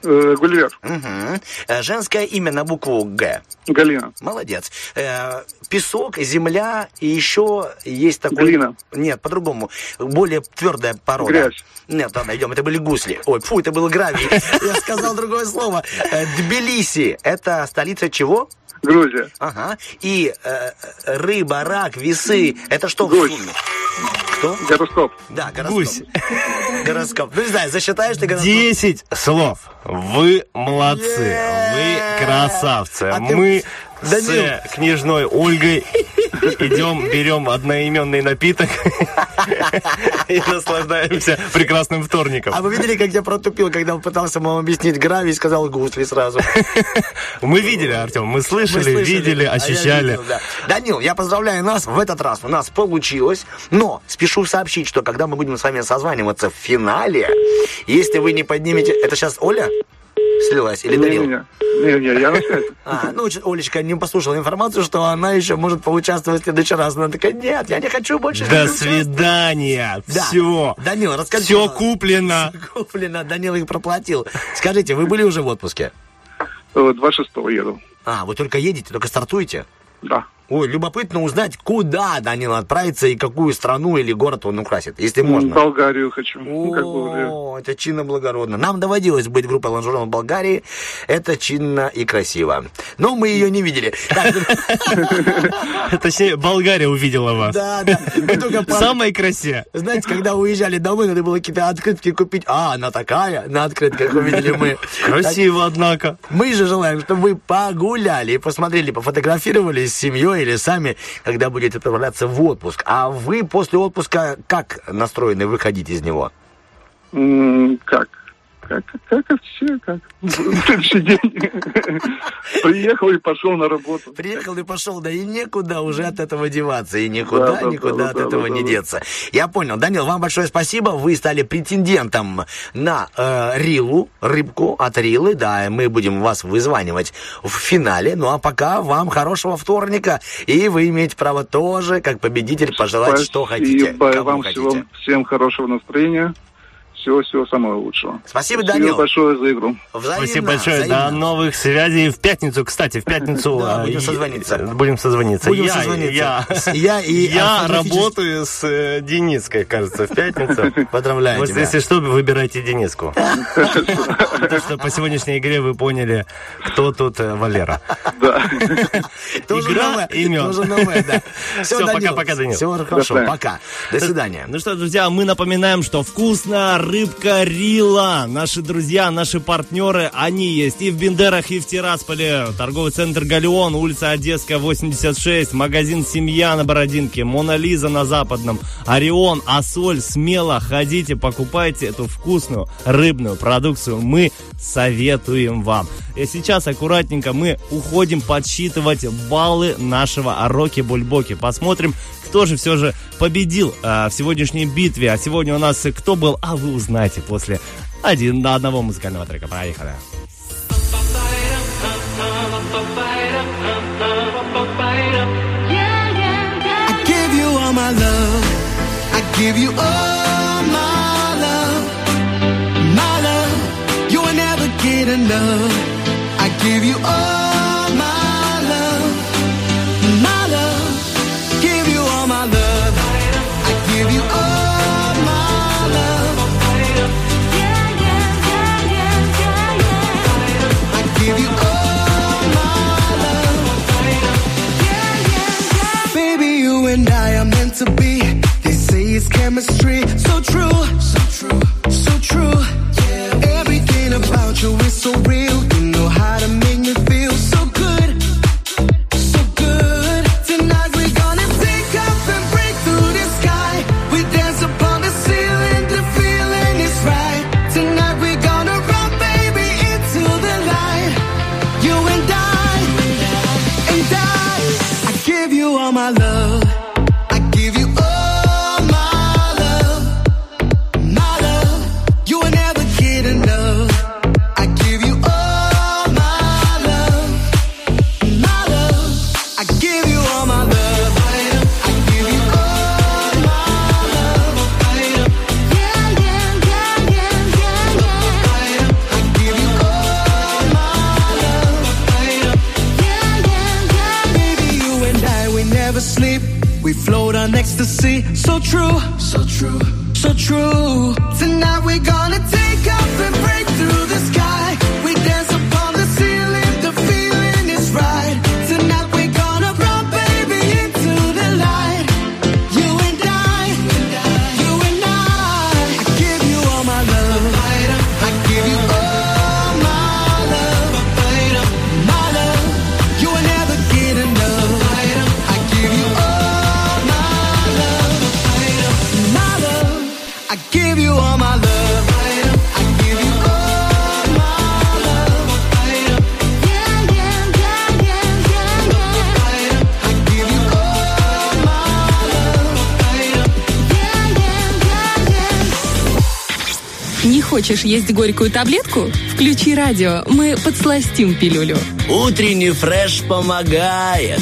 Э, Гулливер. Мгм. Э, Женское имя на букву Г. Галина. Молодец. Э, Песок, земля и еще есть такой... Глина. Нет, по-другому. Более твердая порода. Грязь. Нет, ладно, идем. Это были гусли. Ой, фу, это был гравий. Я сказал другое слово. Тбилиси. Это столица чего? Грузия. Ага. И э, э, рыба, рак, весы. Это что в Гусь. сумме? Кто? Гороскоп. Да, гороскоп. Гусь. Гороскоп. Ну, не знаю, засчитаешь ты гороскоп? Десять слов. Вы молодцы. Вы красавцы. А ты- Мы Данил. с княжной Ольгой идем, берем одноименный напиток и наслаждаемся прекрасным вторником. А вы видели, как я протупил, когда он пытался вам объяснить гравий и сказал гусли сразу? Мы видели, Артем, мы слышали, видели, а ощущали. Данил, я поздравляю нас. В этот раз у нас получилось. Но спешу сообщить, что когда мы будем с вами созваниваться в финале, если вы не поднимете... Это сейчас Оля слилась или Данил? Не-не-не. Не-не, я на связи. А, ну, Олечка не послушала информацию, что она еще может поучаствовать в следующий раз. Она такая, нет, я не хочу больше. До участвовать». свидания. Да. Все. Данил, расскажи. Все куплено. Куплено, Данил их проплатил. Скажите, вы были уже в отпуске? Э, 26-го еду. А, вы только едете, только стартуете? Да. Ой, любопытно узнать, куда Данил отправится и какую страну или город он украсит, если можно. Болгарию хочу. Ну. О, это чинно благородно. Нам доводилось быть группой лонжерон в Болгарии. Это чинно и красиво. Но мы ее не видели. Точнее, Болгария увидела вас. Да, да. В самой красе. Знаете, когда уезжали домой, надо было какие-то открытки купить. А, она такая, на открытках увидели мы. Красиво, однако. Мы же желаем, чтобы вы погуляли и посмотрели, пофотографировали с семьей или сами, когда будете отправляться в отпуск. А вы после отпуска как настроены выходить из него? Как? Как, как, как все, как? Следующий день приехал и пошел на работу. Приехал и пошел, да и некуда уже от этого деваться, и никуда, Да, да, никуда да, от да, этого не деться. Я понял. Данил, вам большое спасибо. Вы стали претендентом на э, Рилу, рыбку от Рилы. Да, мы будем вас вызванивать в финале. Ну а пока вам хорошего вторника. И вы имеете право тоже, как победитель, пожелать, что хотите. Спасибо вам хотите. всего, всем хорошего настроения. Всего-всего самого лучшего. Спасибо, Спасибо Данил. большое за игру. Взаимно, Спасибо большое. взаимно. До новых связей. В пятницу, кстати, в пятницу... Да, а, будем созвониться. Будем созвониться. Будем я, созвониться. Я, Я и я работаю с э, Дениской, кажется, в пятницу. Поздравляю Вот тебя. если что, выбирайте Дениску. Потому что по сегодняшней игре вы поняли, кто тут э, Валера. Да. Тоже Игра новое. Тоже новое, да. Всё, пока-пока, Данил. Все хорошо, пока. До свидания. Ну что, друзья, мы напоминаем, что вкусная рыбка Рила. Наши друзья, наши партнеры, они есть и в Бендерах, и в Тирасполе. Торговый центр Галеон, улица Одесская, 86, магазин «Семья» на Бородинке, Мона Лиза на Западном, Орион, Асоль. Смело ходите, покупайте эту вкусную рыбную продукцию. Мы советуем вам. И сейчас аккуратненько мы уходим подсчитывать баллы нашего Роки Бульбоки. Посмотрим, кто же все же победил э, в сегодняшней битве. А сегодня у нас кто был, а вы узнаете после один на одного музыкального трека. I give you all my love. My love. You will never get enough. I give you all chemistry. So есть горькую таблетку? Включи радио, мы подсластим пилюлю. Утренний фреш помогает.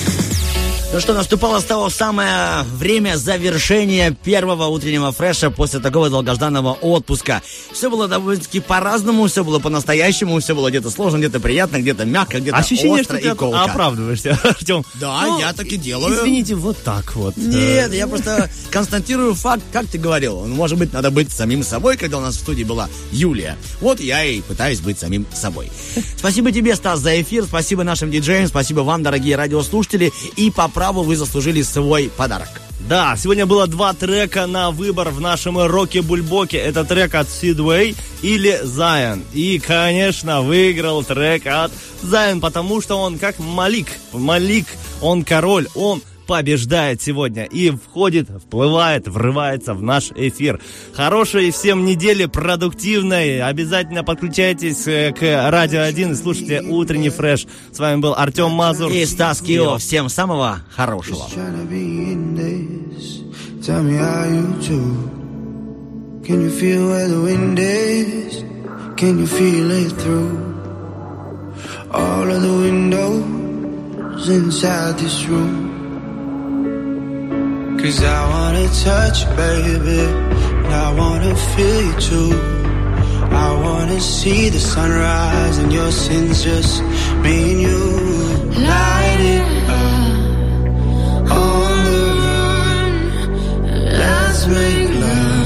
Ну что, наступало с того самое время завершения первого утреннего фреша после такого долгожданного отпуска. Все было довольно-таки по-разному, все было по-настоящему, все было где-то сложно, где-то приятно, где-то мягко, где-то Ощущение, остро что ты и колко. оправдываешься, Артем. Да, Ну, я так и делаю. Извините, вот так вот. Нет, я просто констатирую факт, как ты говорил. Может быть, надо быть самим собой, когда у нас в студии была Юлия. Вот я и пытаюсь быть самим собой. Спасибо тебе, Стас, за эфир. Спасибо нашим диджеям. Спасибо вам, дорогие радиослушатели. И по праву вы заслужили свой подарок. Да, сегодня было два трека на выбор в нашем роке-бульбоке. Это трек от Sidway или Zion. И, конечно, выиграл трек от Zion, потому что он как Малик. Малик, он король, он побеждает сегодня и входит, вплывает, врывается в наш эфир. Хорошей всем недели, продуктивной. Обязательно подключайтесь э, к Радио 1 и слушайте утренний фреш. С вами был Артем Мазур. И Стас Кио. Всем самого хорошего. Trying to be in this. Tell me how you do. Can you feel where the wind is? Can you feel it through all of the windows inside this room? Cause I wanna touch you, baby. And I wanna feel you too. I wanna see the sunrise and your sins just me and you. Light it up on the run. Let's make love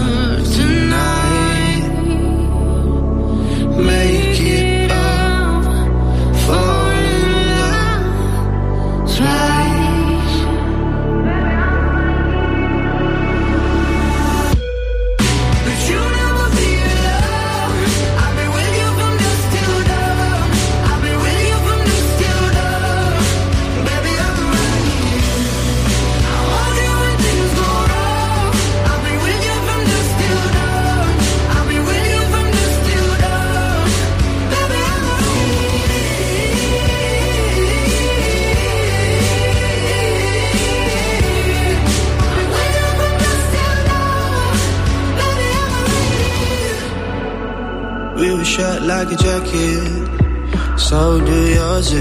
like a jacket, so do yours.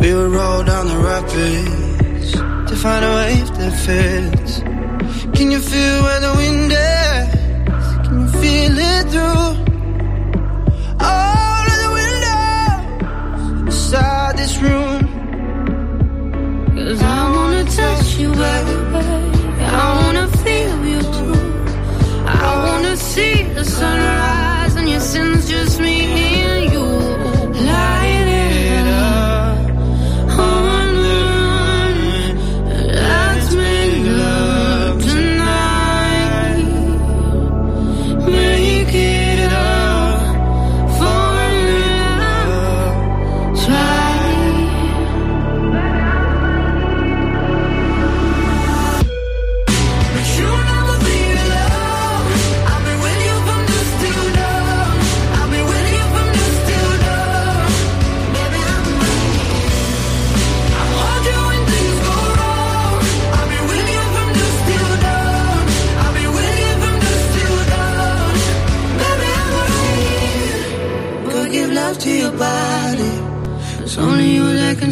We would roll down the rapids to find a wave that fits. Can you feel where the wind is? Can you feel it through all of the windows inside this room? Cause I wanna touch you, baby. I wanna feel you too. I wanna see the sunrise since just me and you.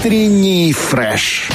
Утренний фреш.